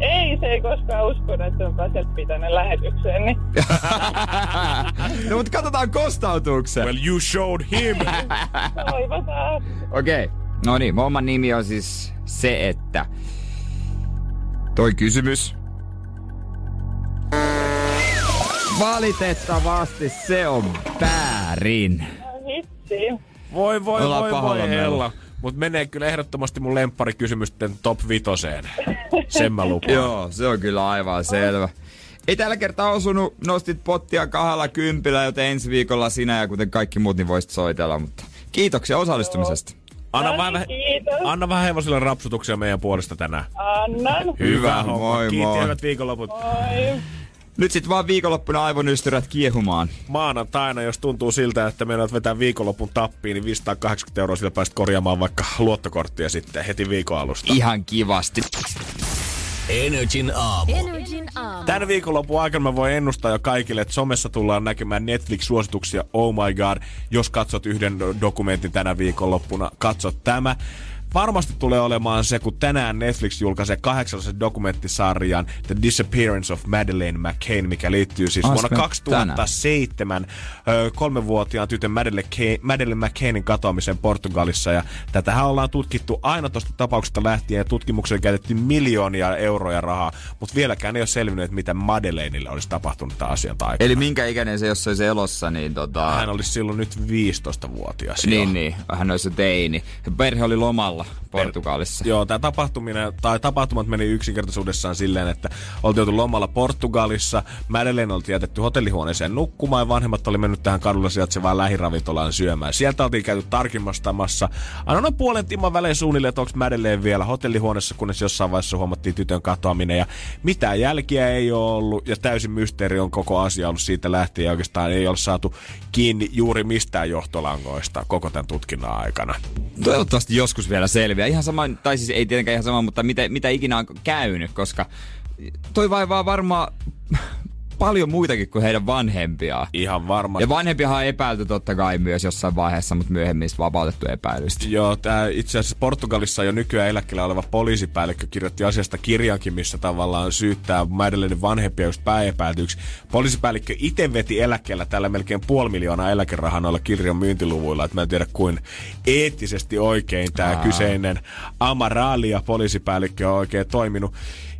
Ei se ei koskaan uskonut, että on pääset pitänyt lähetykseen, niin [laughs] no mutta katsotaan kostautuuko se. Well, you showed him! [laughs] toivotaan. Okei. No niin, homman nimi on siis se, että toi kysymys. Valitettavasti se on väärin. Hitsi. voi voi Ollaan voi voi meillä. hella. Mut menee kyllä ehdottomasti mun lempparikysymysten top vitoseen. Sen mä lupaan. [laughs] Joo, se on kyllä aivan selvä. Ei tällä kertaa osunut, nostit pottia kahdella kympillä, joten ensi viikolla sinä ja kuten kaikki muut, niin voisit soitella, mutta kiitoksia osallistumisesta. Anna, No vähän, niin, kiitos. anna vähän hevosille rapsutuksia meidän puolesta tänään. Annan. Hyvä, homma. moi, Kiitti, moi. hyvät viikonloput. Moi. Nyt sit vaan viikonloppuna aivonystyrät kiehumaan. Maanantaina, jos tuntuu siltä, että meillä vetää viikonlopun tappiin, niin 580 euroa sillä päästä korjaamaan vaikka luottokorttia sitten heti viikon alusta. Ihan kivasti. Energin aamu. Energin aamu. Tän viikonlopun aikana mä voin ennustaa jo kaikille, että somessa tullaan näkemään Netflix-suosituksia. Oh my god, jos katsot yhden do- dokumentin tänä viikonloppuna, katso tämä. Varmasti tulee olemaan se, kun tänään Netflix julkaisee kahdeksannen dokumenttisarjan The Disappearance of Madeleine McCain, mikä liittyy siis Ah, vuonna se 2007 ö, kolmenvuotiaan tytön Madeleine, Kay- Madeleine McCainin katoamiseen Portugalissa. Ja tätähän ollaan tutkittu aina tuosta tapauksesta lähtien ja tutkimukseen käytettiin miljoonia euroja rahaa, mutta vieläkään ei ole selvinnyt, että mitä Madeleinille olisi tapahtunut tämän asian aikana. Eli minkä ikäinen se, jos se olisi elossa, niin tota... Hän olisi silloin nyt 15-vuotias. Niin, jo. niin. Hän olisi teini. Perhe oli lomalla Portugalissa. Joo, tämä tapahtuminen, tai tapahtumat meni yksinkertaisuudessaan silleen, että oltiin oltu lomalla Portugalissa, Madeleine oltiin jätetty hotellihuoneeseen nukkumaan ja vanhemmat oli mennyt tähän kadulla sijaitsevaan lähiravintolaan syömään. Sieltä oltiin käyty tarkimmastamassa aina noin puolen timman välein suunnilleen, että onko Madeleine vielä hotellihuoneessa, kunnes jossain vaiheessa huomattiin tytön katoaminen ja mitään jälkiä ei ole ollut ja täysin mysteeri on koko asia ollut siitä lähtien ja oikeastaan ei ole saatu kiinni juuri mistään johtolangoista koko tämän tutkinnan aikana. Toivottavasti joskus vielä selviää. Ihan sama, tai siis ei tietenkään ihan sama, mutta mitä, mitä ikinä on käynyt, koska toi vaivaa varmaan paljon muitakin kuin heidän vanhempiaan. Ihan varmasti. Ja vanhempiahan on epäilty totta kai myös jossain vaiheessa, mutta myöhemmin vapautettu epäilystä. Joo, tää itse asiassa Portugalissa jo nykyään eläkkeellä oleva poliisipäällikkö kirjoitti asiasta kirjankin, missä tavallaan syyttää Madeleinen vanhempia just pääepäiltyksi. Poliisipäällikkö itse veti eläkkeellä tällä melkein puoli miljoonaa eläkerahaa noilla kirjan myyntiluvuilla, että mä en tiedä kuin eettisesti oikein tämä kyseinen Amaralia poliisipäällikkö on oikein toiminut.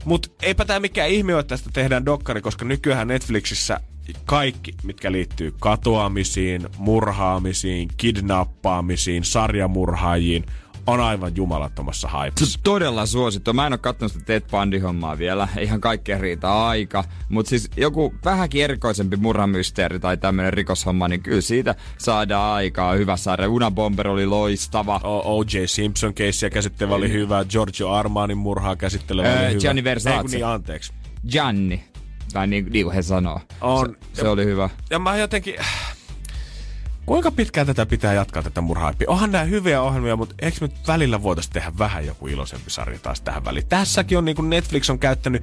Mutta eipä tämä mikään ihme ole, että tästä tehdään dokkari, koska nykyään Netflixissä kaikki, mitkä liittyy katoamisiin, murhaamisiin, kidnappaamisiin, sarjamurhaajiin, on aivan jumalattomassa haipassa. todella suosittu. Mä en oo kattonut sitä Ted Bundy-hommaa vielä. Ihan kaikkea riitä aika. Mutta siis joku vähänkin erikoisempi murhamysteeri tai tämmönen rikoshomma, niin kyllä siitä saadaan aikaa. Hyvä sarja. Una Bomber oli loistava. O- O.J. Simpson keissiä käsittelevä oli hyvä, Giorgio Armanin murhaa käsittelevä oli hyvä. Gianni Versace. Ei kun niin, anteeksi. Gianni. Tai niin, niin kuin he sanoo. On. Se, se oli hyvä. Ja mä jotenkin... Kuinka pitkään tätä pitää jatkaa tätä murhaipia? Onhan nämä hyviä ohjelmia, mutta eikö me välillä voitaisiin tehdä vähän joku iloisempi sarja taas tähän väliin? Tässäkin on niin kuin Netflix on käyttänyt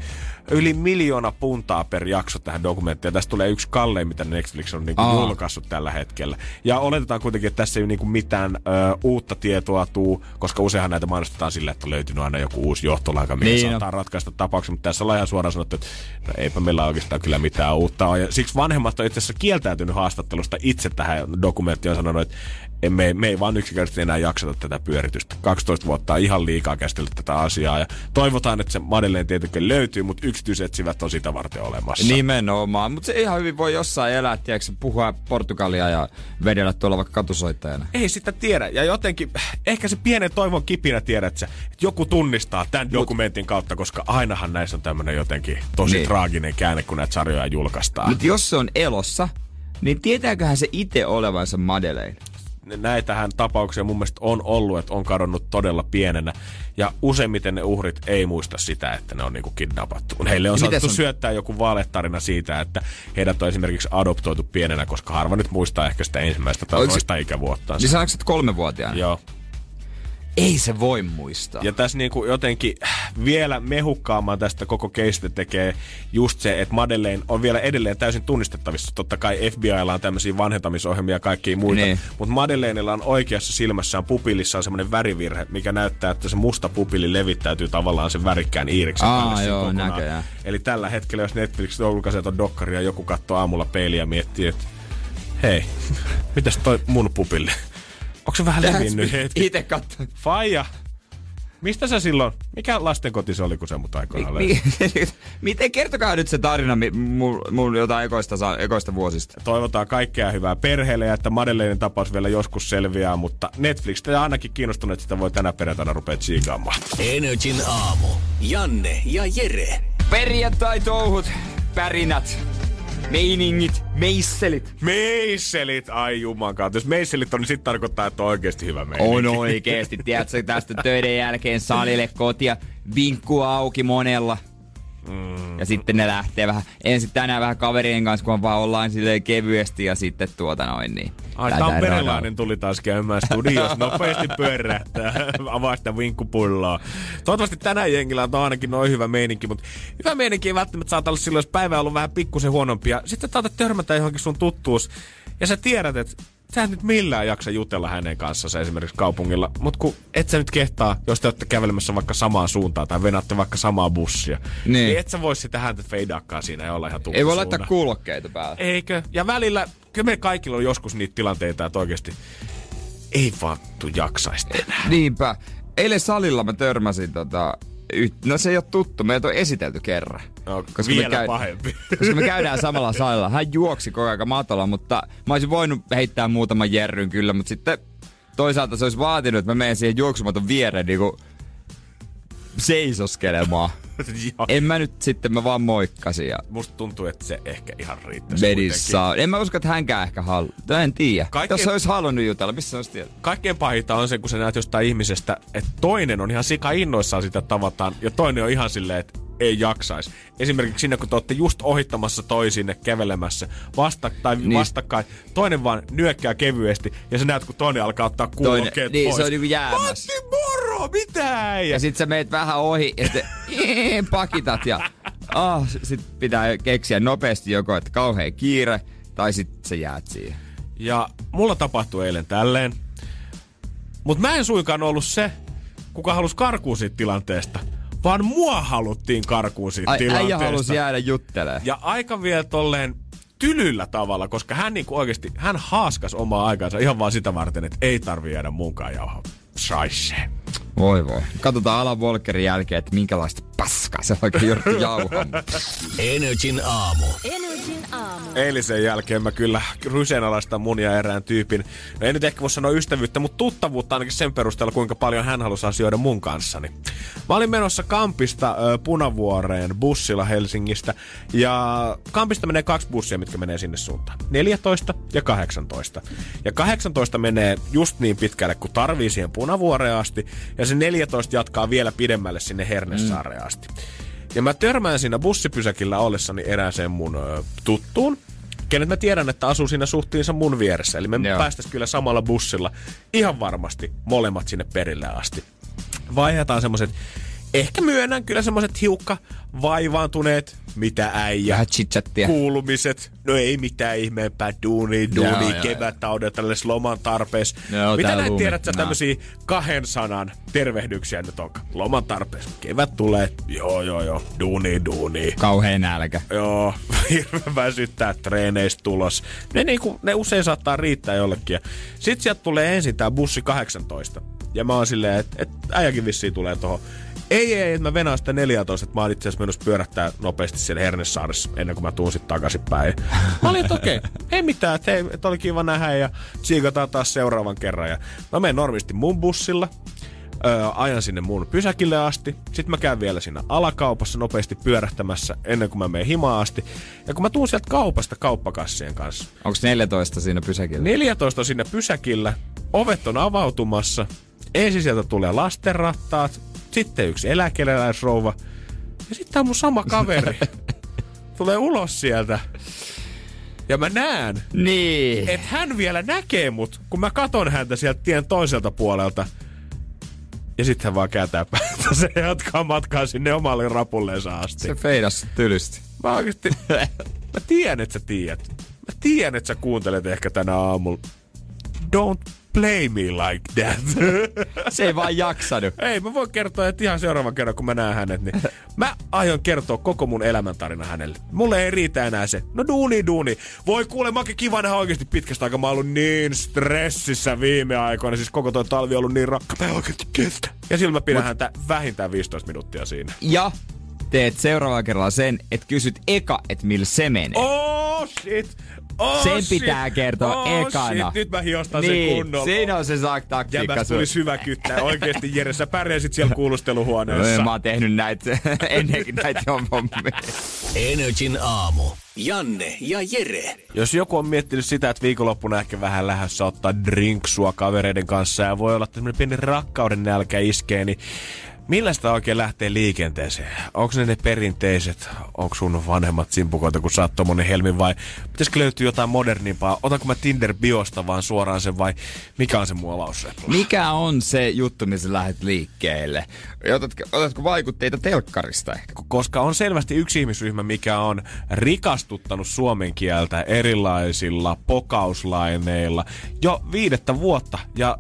yli miljoona puntaa per jakso tähän dokumenttiin. Tästä tulee yksi kallein, mitä Netflix on niin kuin Aa. julkaissut tällä hetkellä. Ja oletetaan kuitenkin, että tässä ei niin kuin mitään ö, uutta tietoa tuu, koska useinhan näitä mainostetaan sillä, että on löytynyt aina joku uusi johtolanka, mikä Niin saattaa ratkaista tapauksen. Mutta tässä ollaan ihan suoraan sanottu, että no eipä meillä oikeastaan kyllä mitään uutta ole. Ja siksi vanhemmat on itse asiassa kieltäytynyt haastattelusta itse tähän dokumenttiin ja sanonut, että me, me ei vaan yksinkertaisesti enää jakseta tätä pyöritystä. 12 vuotta on ihan liikaa käsitellyt tätä asiaa ja toivotaan, että se Madeleine tietenkin löytyy, mutta yksityisetsivät on sitä varten olemassa. Nimenomaan. Mutta se ihan hyvin voi jossain elää, tiedätkö, puhua Portugalia ja vedellä tuolla vaikka katusoittajana. Ei sitä tiedä. Ja jotenkin, ehkä se pienen toivon kipinä tiedät sä, että joku tunnistaa tämän dokumentin kautta, koska ainahan näissä on tämmöinen jotenkin tosi niin. traaginen käänne, kun näitä sarjoja julkaistaan. Mutta jos se on elossa, niin tietääköhän se itse olevansa Madeleine? näitähän tapauksia mun mielestä on ollut, että on kadonnut todella pienenä. Ja useimmiten ne uhrit ei muista sitä, että ne on niinku kidnappattu. Heille on on- syöttää joku valetarina siitä, että heidät on esimerkiksi adoptoitu pienenä, koska harva nyt muistaa ehkä sitä ensimmäistä tai toista ikävuottaan. Niin sanoiko, että kolmevuotiaana? Joo. Ei se voi muistaa. Ja tässä niinku jotenkin vielä mehukkaamman tästä koko keistä tekee just se, että Madeleine on vielä edelleen täysin tunnistettavissa. Totta kai FBIlla on tämmöisiä vanhentamisohjelmia ja kaikkia muita. Niin. Mutta Madeleinella on oikeassa silmässään pupillissaan semmoinen värivirhe, mikä näyttää, että se musta pupilli levittäytyy tavallaan sen värikkään iiriksen Aa, joo, kokonaan. näköjään. Eli tällä hetkellä, jos Netflix julkaisee ton dokkari ja joku katsoo aamulla peiliä ja miettii, että hei, [laughs] mitäs toi mun pupilli? Onko se vähän levinnyt hetki? Itse katsoin. Faija, mistä sä silloin, mikä lastenkoti se oli, kun se mut aikoinaan löi? Mi- [laughs] Miten, kertokaa nyt se tarina mi- mun, mun jotain ekoista, sa- ekoista vuosista. Toivotaan kaikkea hyvää perheelle ja että Madeleinen tapaus vielä joskus selviää, mutta Netflix ja ainakin kiinnostunut, että sitä voi tänä perjantaina rupea tsiikaamaan. Energin aamu. Janne ja Jere. Perjantai-touhut, pärinät, meiningit, meisselit. Meisselit, ai juman kautta. Jos meisselit on, niin sit tarkoittaa, että on oikeasti hyvä meininki. On oikeesti, tiedätkö, tästä töiden jälkeen salille kotia, vinkku auki monella. Mm. Ja sitten ne lähtee vähän, ensin tänään vähän kaverien kanssa, kun vaan ollaan silleen kevyesti ja sitten tuota noin niin. Ai, Tamperelainen tuli taas käymään studiossa nopeasti pyörähtää. [laughs] Avaa sitä vinkkupulloa. Toivottavasti tänään jengillä on ainakin noin hyvä meininki, mutta hyvä meininki ei välttämättä saata olla silloin, jos päivä on ollut vähän pikkusen huonompi. Ja sitten saatat törmätä johonkin sun tuttuus. Ja sä tiedät, että sä et nyt millään jaksa jutella hänen kanssaan esimerkiksi kaupungilla. Mutta kun et sä nyt kehtaa, jos te olette kävelemässä vaikka samaan suuntaan tai venaatte vaikka samaa bussia. Niin. Niin et sä voi sitä häntä feidaakaan siinä ja olla ihan Ei voi laittaa kuulokkeita päälle. Eikö? Ja välillä, kyllä me kaikilla on joskus niitä tilanteita, että oikeasti ei vaan tuu jaksaisi enää. Niinpä. Eilen salilla mä törmäsin tota. No se ei ole tuttu, meitä on esitelty kerran. No, Koska vielä me käy- pahempi. [laughs] Koska me käydään samalla salilla. Hän juoksi koko ajan matolla, mutta mä olisin voinut heittää muutaman jerryn kyllä, mutta sitten toisaalta se olisi vaatinut, että mä menen siihen juoksumaton viereen niinku seisoskelemaan. [laughs] En mä nyt sitten, mä vaan moikkasin ja Musta tuntuu, että se ehkä ihan riittäisi. Bedissa. En mä usko, että hänkään ehkä halu. En tiedä. Kaikkein- Jos olisi halunnut jutella, missä olisi tiedä? Kaikkein pahinta on se, kun sä näet jostain ihmisestä, että toinen on ihan sika innoissaan sitä tavataan, ja toinen on ihan silleen, että ei jaksais. Esimerkiksi siinä, kun te olette just ohittamassa toisinne kävelemässä vasta, tai Niin. vastakkain, toinen vaan nyökkää kevyesti, ja sä näet, kun toinen alkaa ottaa kuulokkeet Toinen- niin, pois. se on niinku jäämässä. Matti moro, mitä äijä? Ja sit sä meet vähän ohi [laughs] ja sitten pakitat ja ah, sit pitää keksiä nopeasti joko, että kauhean kiire tai sit sä jäät siihen. Ja mulla tapahtui eilen tälleen. Mutta mä en suinkaan ollut se, kuka halusi karkuun siitä tilanteesta, vaan mua haluttiin karkuun siitä Ai, tilanteesta. äijä halusi jäädä juttelemaan. Ja aika vielä tolleen tylyllä tavalla, koska hän niinku oikeasti, hän haaskas omaa aikansa ihan vaan sitä varten, että ei tarvi jäädä munkaan jauhaa. Scheisse. Voi voi. Katsotaan Alan Walkerin jälkeen, että minkälaista paskaa se oikein jouduttu jauhamaan. Energin aamu. Energin aamu. Eilisen jälkeen mä kyllä ryseenalaistan mun ja erään tyypin. No ei nyt ehkä voi sanoa ystävyyttä, mutta tuttavuutta ainakin sen perusteella, kuinka paljon hän halusi asioida mun kanssani. Mä olin menossa Kampista ö, Punavuoreen bussilla Helsingistä. Ja Kampista menee kaksi bussia, mitkä menee sinne suuntaan. 14 ja 18. Ja 18 menee just niin pitkälle, kun tarvii siihen Punavuoreen asti. Ja se 14 jatkaa vielä pidemmälle sinne Hernesaareen asti. Ja mä törmään siinä bussipysäkillä ollessani erääseen mun ö, tuttuun, kenet mä tiedän, että asuu siinä suhtiinsa mun vieressä. Eli me Joo. kyllä samalla bussilla ihan varmasti molemmat sinne perille asti. Vaihdetaan semmoset, ehkä myönnän kyllä semmoset hiukka vaivaantuneet, mitä äijä. Kuulumiset, no ei mitään ihmeempää, duuni, duuni, joo, kevättaudella tällaisessa loman tarpeessa. Joo, Mitä tää näet lumi. tiedät sä No. tämmösiä kahden sanan tervehdyksiä nyt on? Loman tarpeessa. Kevät tulee, joo joo joo, duuni, duuni. Kauhean nälkä. Joo, [laughs] hirveän väsyttää treeneistä tulos. Ne, niinku, ne usein saattaa riittää jollekin. Ja Sit sieltä tulee ensin tää bussi 18. Ja mä oon silleen, että et äijäkin vissiin tulee tohon. Ei, ei, että mä venaan sitä 14, että mä oon itse asiassa menossa pyörähtää nopeasti siellä Hernesaaressa ennen kuin mä tuun sit takaisinpäin. Mä olin, että okei, ei mitään, että hei, että oli kiva nähdä ja tsiikataan taas seuraavan kerran. Ja mä menen normisti mun bussilla, öö, ajan sinne mun pysäkille asti. Sitten mä käyn vielä siinä alakaupassa nopeasti pyörähtämässä ennen kuin mä menen himaan asti. Ja kun mä tuun sieltä kaupasta kauppakassien kanssa. Onko 14 siinä pysäkillä? 14 on siinä pysäkillä, ovet on avautumassa. Ensin sieltä tulee lastenrattaat, sitten yksi eläkeläisrouva. Ja sitten tää mun sama kaveri [laughs] tulee ulos sieltä. Ja mä näen, Niin. että hän vielä näkee mut, kun mä katon häntä sieltä tien toiselta puolelta. Ja sitten hän vaan kääntää päätä. Se jatkaa matkaa sinne omalle rapulleensa asti. Se feidas tylysti. Mä oikeesti, mä tiedän, että sä tiedät. Mä tiedän, että sä kuuntelet ehkä tänä aamulla. Don't play me like that. [laughs] Se ei vaan jaksanut. Ei, mä voin kertoa, että ihan seuraavan kerran, kun mä näen hänet, niin mä aion kertoa koko mun elämäntarina hänelle. Mulle ei riitä enää se. No duuni, duuni. Voi kuule, mäkin kiva nähdä oikeasti pitkästä aikaa. Mä oon ollut niin stressissä viime aikoina. Siis koko toi talvi on ollut niin rakka. Mä oikeasti kestä. Ja silloin mä pidän Mut... häntä vähintään 15 minuuttia siinä. Ja teet seuraavalla kerralla sen, että kysyt eka, että millä se menee. Oh shit! Oh, Sen shit. pitää kertoa oh, ekana. Shit. Nyt mä hiostan niin, sen kunnolla. siinä on se taktiikka. Ja tuli syvä kyttää. Oikeesti Jere, sä pärjäsit siellä [laughs] kuulusteluhuoneessa. No, mä oon tehnyt näitä [laughs] ennenkin näitä hommia. Energin aamu. Janne ja Jere. Jos joku on miettinyt sitä, että viikonloppuna ehkä vähän lähdössä ottaa drinksua kavereiden kanssa ja voi olla, että pieni rakkauden nälkä iskee, niin Millä sitä oikein lähtee liikenteeseen? Onko ne ne perinteiset? Onko sun vanhemmat simpukoita, kun sä oot tommonen helmi vai pitäisikö löytyä jotain modernimpaa? Otanko mä Tinder-biosta vaan suoraan sen vai mikä on se muolaus? Mikä on se juttu, missä lähdet liikkeelle? Otatko, otatko vaikutteita telkkarista ehkä? Koska on selvästi yksi ihmisryhmä, mikä on rikastuttanut suomen kieltä erilaisilla pokauslaineilla jo viidettä vuotta. Ja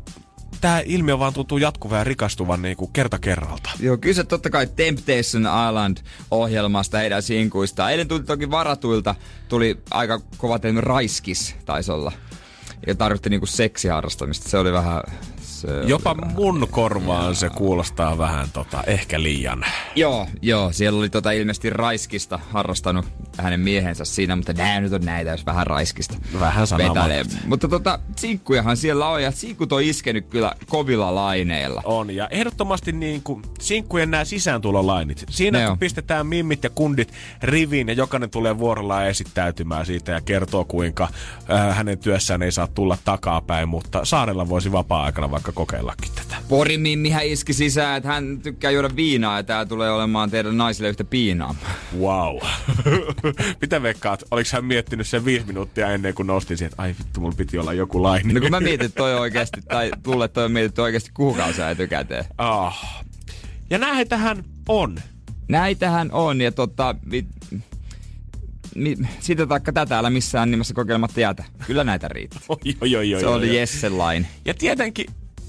tämä ilmiö vaan tuntuu jatkuvan ja rikastuvan niin kuin kerta kerralta. Joo, kyse totta kai Temptation Island-ohjelmasta heidän sinkuista. Eilen tuli toki varatuilta, tuli aika kova raiskis, taisi olla. Ja tarvitti niinku seksiharrastamista. Se oli vähän Jopa mun korvaan se kuulostaa vähän tota, ehkä liian. Joo, joo. Siellä oli tota ilmeisesti raiskista harrastanut hänen miehensä siinä, mutta nää nyt on näitä, jos vähän raiskista Vähän sanomaan. Mutta tota, sinkkujahan siellä on ja sinkkut on iskenyt kyllä kovilla laineilla. On ja ehdottomasti niin kuin sinkkujen nämä sisääntulolainit. Siinä ne kun on. pistetään mimmit ja kundit riviin ja jokainen tulee vuorollaan esittäytymään siitä ja kertoo kuinka äh, hänen työssään ei saa tulla takapäin, mutta saarella voisi vapaa-aikana vaikka kokeillakin tätä. Porimimmihän iski sisään, että hän tykkää juoda viinaa ja tää tulee olemaan teidän naisille yhtä piinaa. Wow. [laughs] Mitä veikkaat, oliks hän miettinyt sen viisi minuuttia ennen kuin nosti siihen, että ai vittu, mulla piti olla joku laini. No kun mä mietin toi oikeasti, tai tulle toi on mietitty oikeasti kuukausia etukäteen. Oh. Ja näitähän on. Näitähän on, ja tota, mit, mi, sitä taikka tätä älä missään nimessä kokeilematta jätä. Kyllä näitä riittää. Oi, oi, oi, oi, Se oli Jessen line. Ja tietenkin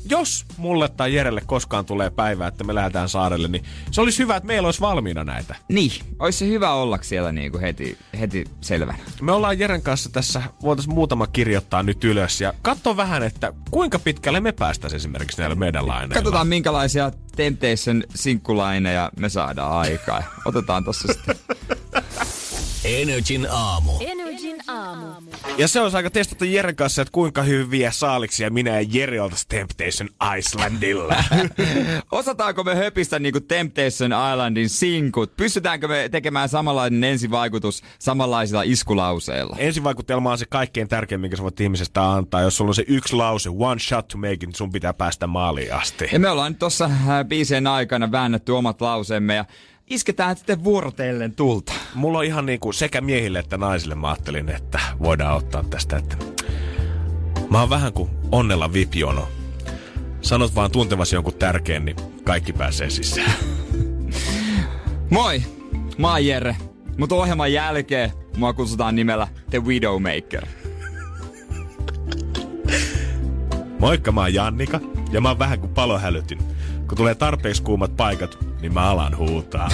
jos mulle tai Jerelle koskaan tulee päivä, että me lähdetään saarelle, niin se olisi hyvä, että meillä olisi valmiina näitä. Niin, olisi se hyvä olla siellä niin kuin heti, heti selvänä. Me ollaan Jeren kanssa tässä, voitaisiin muutama kirjoittaa nyt ylös ja katso vähän, että kuinka pitkälle me päästäisiin esimerkiksi näillä meidän laineilla. Katsotaan minkälaisia Temptation sinkkulaineja me saadaan aikaa. Otetaan tossa sitten. [laughs] Energin aamu. Energin aamu. Ja se olisi aika testattu Jeren kanssa, että kuinka hyviä saaliksia minä ja Jere oltaisiin Temptation Islandilla. [laughs] Osataanko me höpistä niinku Temptation Islandin sinkut? Pystytäänkö me tekemään samanlainen ensivaikutus samanlaisilla iskulauseilla? Ensivaikutelma on se kaikkein tärkein, minkä sä voit ihmisestä antaa. Jos sulla on se yksi lause, one shot to make it, niin sun pitää päästä maaliin asti. Ja me ollaan nyt tossa äh, biisien aikana väännetty omat lauseemme ja isketään sitten vuorotellen tulta. Mulla on ihan niinku sekä miehille että naisille mä ajattelin, että voidaan ottaa tästä, että mä oon vähän kuin onnella vipiono. Sanot vaan tuntevasi jonkun tärkeän, niin kaikki pääsee sisään. [laughs] Moi, mä oon Jere. Mutta ohjelman jälkeen mua kutsutaan nimellä The Widowmaker. Moikka, mä oon Jannika ja mä oon vähän kuin palohälytin. Kun tulee tarpeeksi kuumat paikat, niin mä alan huutaa.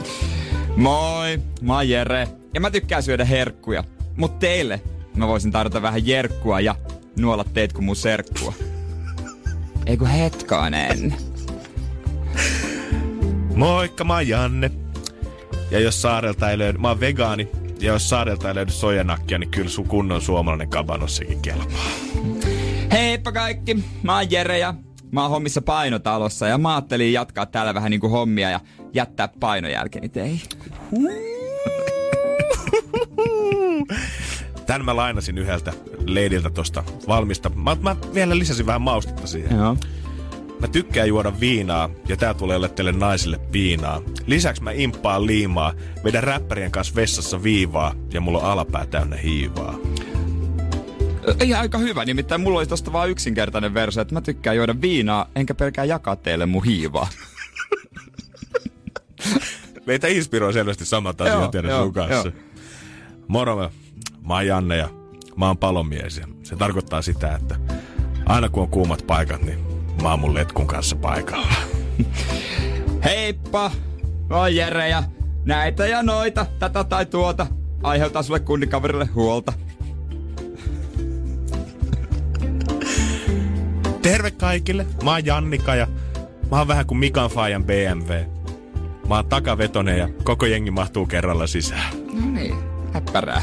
[laughs] Moi, mä oon Jere. Ja mä tykkään syödä herkkuja. Mut teille mä voisin tarjota vähän jerkkua ja nuolla teet kuin mun serkkua. [laughs] Eiku hetkonen. Moikka, mä oon Janne. Ja jos saarelta ei löydy, mä oon vegaani. Ja jos saarelta ei löydy sojanakkia, niin kyllä sun kunnon suomalainen kabanossakin kelpaa. Heippa kaikki, mä oon Jere ja Mä oon hommissa painotalossa ja mä ajattelin jatkaa täällä vähän niinku hommia ja jättää painojälkeni teihin. [laughs] Tän mä lainasin yhdeltä leidiltä tosta valmista. Mä, mä vielä lisäsin vähän maustetta siihen. Joo. Mä tykkään juoda viinaa ja tää tulee olla teille naisille viinaa. Lisäksi mä impaan liimaa, vedän räppärien kanssa vessassa viivaa ja mulla on alapää täynnä hiivaa. Ei aika hyvä, nimittäin mulla oli tosta vaan yksinkertainen versio, että mä tykkään juoda viinaa, enkä pelkää jakaa teille mun hiivaa. [laughs] Meitä inspiroi selvästi samat asiat tiedä sun kanssa. joo. Moro, mä, mä oon Janne ja mä oon palomies. Ja se tarkoittaa sitä, että aina kun on kuumat paikat, niin mä oon mun letkun kanssa paikalla. [laughs] Heippa! Mä oon Jere ja näitä ja noita, tätä tai tuota. Aiheuttaa sulle kundikaverille huolta. Terve kaikille, mä oon Jannika ja mä oon vähän kuin Mikan Fajan BMW. Mä oon takavetonen ja koko jengi mahtuu kerralla sisään. No niin, näppärää.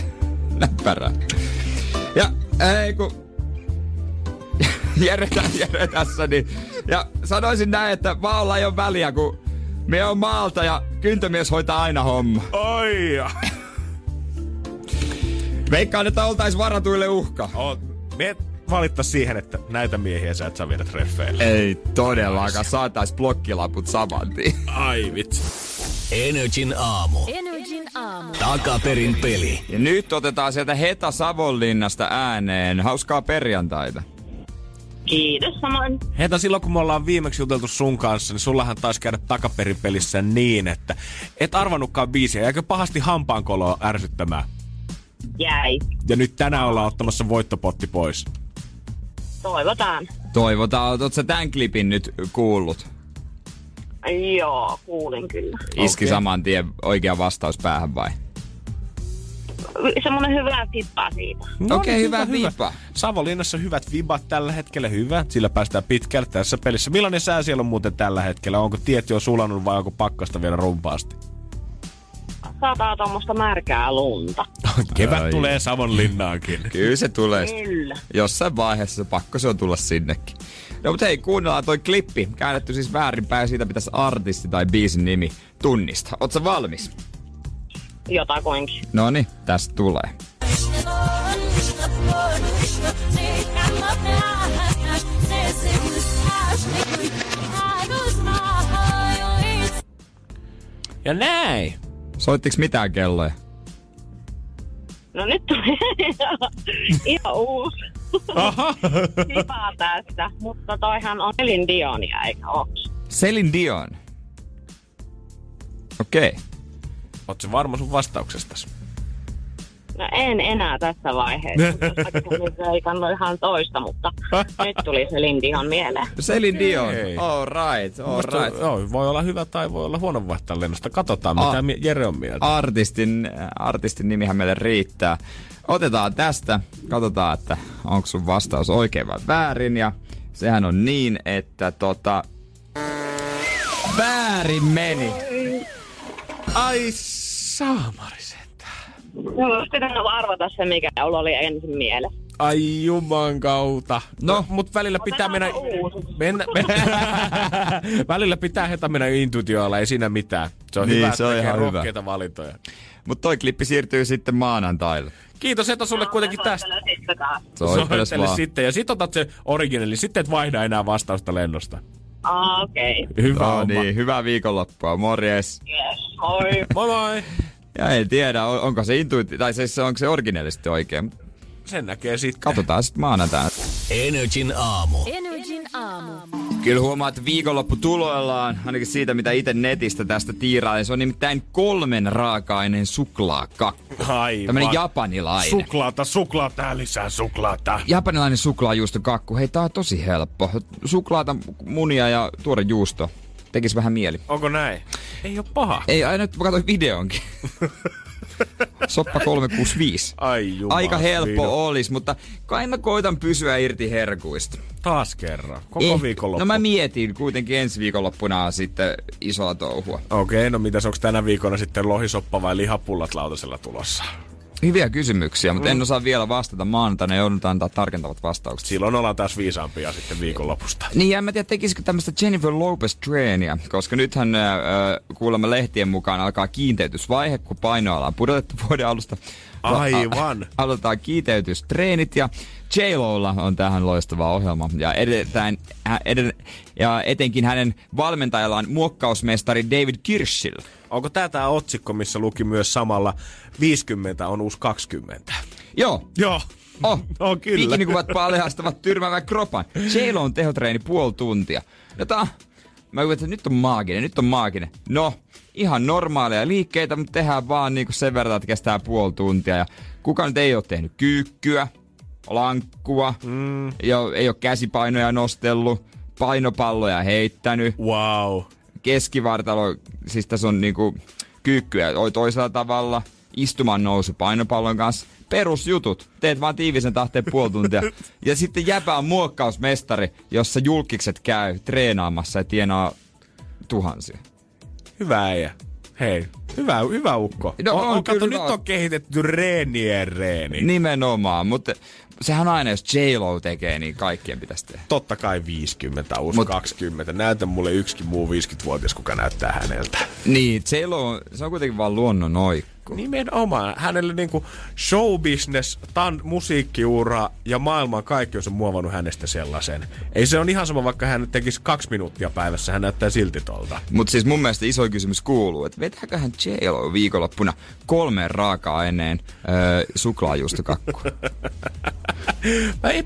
Näppärää. Ja ei kun... Jere, Jere tässä, niin... Ja sanoisin näin, että vaalla ei ole väliä, kun me on maalta ja kyntömies hoitaa aina homma. Oi ja. Veikkaan, että oltais varatuille uhka. Oot, me valittais siihen, että näitä miehiä sä et saa viedä treffeille. Ei todellakaan, saatais blokkilaput saman tien. Ai vitsi. Energin aamu. Energin aamu. Takaperin peli. Ja nyt otetaan sieltä Heta Savonlinnasta ääneen. Hauskaa perjantaita. Kiitos samoin. Heitä silloin kun me ollaan viimeksi juteltu sun kanssa, niin sullahan taisi käydä takaperin pelissä niin, että et arvannutkaan biisiä. Jäikö pahasti hampaankoloa ärsyttämään? Jäi. Ja nyt tänään ollaan ottamassa voittopotti pois. Toivotaan. Toivotaan, sä tämän klipin nyt kuullut? Joo, kuulin kyllä. Iski Okei. saman tien oikea vastaus päähän vai? Semmoinen hyvä tippa siitä. Okei, niin, hyvä viipa. Savonlinnassa hyvät vibat tällä hetkellä, hyvä. Sillä päästään pitkälle tässä pelissä. Millainen sää siellä on muuten tällä hetkellä? Onko tiet jo sulanut vai onko pakkasta vielä rumpaasti? Sataa tuommoista märkää lunta. [laughs] Kevät Ai. tulee Savonlinnaankin. [laughs] Kyllä se tulee. Kyllä. Jossain vaiheessa pakko se on tulla sinnekin. No mutta hei, kuunnellaan toi klippi. Käännetty siis väärinpäin siitä pitäisi artisti tai biisin nimi tunnistaa. Oot sä valmis? Jotakuinkin. No niin, tästä tulee. Ja näin. Soittiks mitään kelloja? No nyt tuli [laughs] ihan uusi. Tipaa [laughs] tästä, mutta toihan on Elin Dionia, eikä ooks? Selin Dion. Okei. Okay. Se varma sun vastauksestasi? No en enää tässä vaiheessa. [laughs] Ei kannata ihan toista, mutta nyt tuli se Lindion mieleen. Selin Dion. All right, all Musta, right. joo, voi olla hyvä tai voi olla huono vaihtaa lennosta. Katsotaan, mitä A- mie- Jere on mieltä. Artistin, artistin nimihän meille riittää. Otetaan tästä, katsotaan, että onko sun vastaus oikein vai väärin. Ja sehän on niin, että tota... Väärin meni. Ai saamari. No, pitänyt arvata se, mikä mulla oli ensin mielessä. Ai juman kautta. No. mut välillä pitää mennä... uusi. mennä [laughs] välillä pitää hetä mennä intuitioilla, ei siinä mitään. Se on Niin, hyvä, se on että ihan hyvä. valintoja. Mutta toi klippi siirtyy sitten maanantaille. Kiitos Heta sulle kuitenkin tästä. Sitten Soittele vaan. sitten. Ja sit otat se originali, sitten et vaihda enää vastausta lennosta. Ah, Okei. Okay. Hyvä No niin, hyvää viikonloppua. Morjes. Yes. Moi. Moi moi. Ja en tiedä, on- onko se intuiti, tai siis onko se originellisesti oikein. Sen näkee sitten. Katsotaan sitten maanantaina. Energin aamu. Energin aamu. Kyllä huomaat, että viikonloppu tuloillaan, ainakin siitä mitä itse netistä tästä tiirailen. Se on nimittäin kolmen raaka-aineen suklaakakku. Aivan. Tämmönen japanilainen. Suklaata, suklaata, lisää suklaata. japanilainen suklaajuustokakku. Hei, tää on tosi helppo. Suklaata, munia ja tuore juusto. Tekis vähän mieli. Onko näin? Ei oo paha. Ei, aina nyt mä katsoin videonkin. [laughs] Soppa 365. Ai jumala. Aika helppo Viino. olis, mutta kai mä koitan pysyä irti herkuista. Taas kerran. Koko Eh, viikonloppu. No mä mietin, kuitenkin ensi viikonloppuna on sitten isoa touhua. Okei, no mitäs onko tänä viikolla sitten lohisoppa vai lihapullat lautasella tulossa? Hyviä kysymyksiä, mutta Mm. en osaa vielä vastata maanantaina. Joudutaan antaa tarkentavat vastaukset. Silloin ollaan taas viisaampia sitten viikonlopusta. Niin, ja en mä tiedä, tekisikö tämmöistä Jennifer Lopez-treeniä, koska nythän äh, kuulemma lehtien mukaan alkaa kiinteytysvaihe, kun painoala on pudotettu vuoden alusta. Aivan. Aloitetaan kiinteytystreenit ja j on tähän loistava ohjelma. Ja, edetään, ed- ja etenkin hänen valmentajallaan muokkausmestari David Kirschil. Onko tää tää otsikko, missä luki myös samalla 50 on uusi 20? Joo, Joo. Oh, [laughs] Oh, kyllä. Bikinikuvat paljastavat tyrmäävän kropan. j on tehotreeni puoli tuntia. Jota, mä kuvitin, että nyt on maaginen, nyt on maaginen. No, ihan normaaleja liikkeitä, mutta tehdään vaan niinku sen verran, että kestää puoli tuntia. Ja kuka nyt ei ole tehnyt kyykkyä, lankkua, mm. ei, ole, ei ole käsipainoja nostellut, painopalloja heittänyt, Wow. keskivartalo, siis tässä on niinku kyykkyä oi toisella tavalla, istuman nousu painopallon kanssa, perusjutut. Teet vaan tiivisen tahteen puoli tuntia. [laughs] Ja sitten jäpä on muokkausmestari, jossa julkikset käy treenaamassa ja tienaa tuhansia. Hyvä äijä. Hei, hyvä, hyvä ukko. No, on, on kato, nyt on kehitetty reenien reeni. Nimenomaan, mutta sehän aina, jos J-Lo tekee, niin kaikkien pitäisi tehdä. Totta kai 50, uusi Mut- Mut, 20. Näytä mulle yksikin muu 50-vuotias, kuka näyttää häneltä. Niin, J-Lo, on- se on kuitenkin vaan luonnon oikku. Nimenomaan. Hänelle niinku showbusiness, tan, musiikkiura ja maailman kaikkeus on muovannut hänestä sellaisen. Ei se on ihan sama, vaikka hän tekisi kaksi minuuttia päivässä, hän näyttää silti tolta. Mutta siis mun mielestä iso kysymys kuuluu, että vetääköhän J-Lo viikonloppuna kolmeen raaka-aineen öö, suklaajuustokakkua?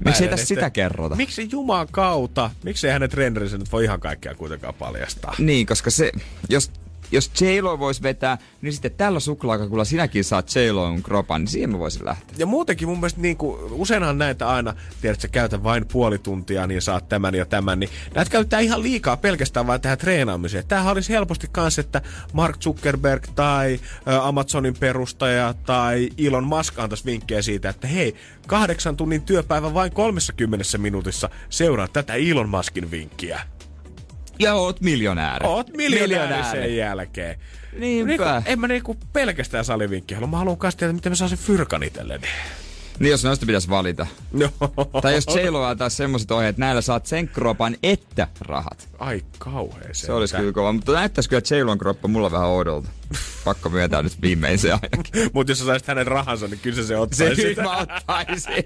Miksi ei tässä sitä kerrota? Miksi Juman kautta? Miksi ei hänen treenerinsä nyt voi ihan kaikkea kuitenkaan paljastaa? Niin, koska se, jos, jos J-Lo voisi vetää, niin sitten tällä suklaakakulla sinäkin saat J-Lon kropan, niin siihen mä voisin lähteä. Ja muutenkin mun mielestä niin kuin, useinhan näitä aina, tiedät, sä käytät vain puoli tuntia, niin saat tämän ja tämän, niin näitä käytetään ihan liikaa pelkästään vain tähän treenaamiseen. Tämähän olisi helposti kans, että Mark Zuckerberg tai Amazonin perustaja tai Elon Musk antaisi vinkkejä siitä, että hei, kahdeksan tunnin työpäivä vain 30 minuutissa, seuraa tätä Elon Muskin vinkkiä. Ja oot miljonääri. Oot miljonääri sen jälkeen. Niinpä. Niinku, en mä niinku pelkästään salivinkkiä halua. Mä haluan kans tietää, miten mä saan sen fyrkan itselleni. Niin jos noista pitäisi valita. No. Tai jos J-Lo antaa semmoiset ohjeet, että näillä saat sen kropan että rahat. Ai kauhea Se olisi kyllä kova, mutta näyttäisi kyllä J-Lon kroppa mulla vähän oudolta. Pakko myöntää nyt viimeisen ainakin. [laughs] Mutta jos sä saisit hänen rahansa, niin kyllä se, se Se ottaisi. nyt mä ottaisin.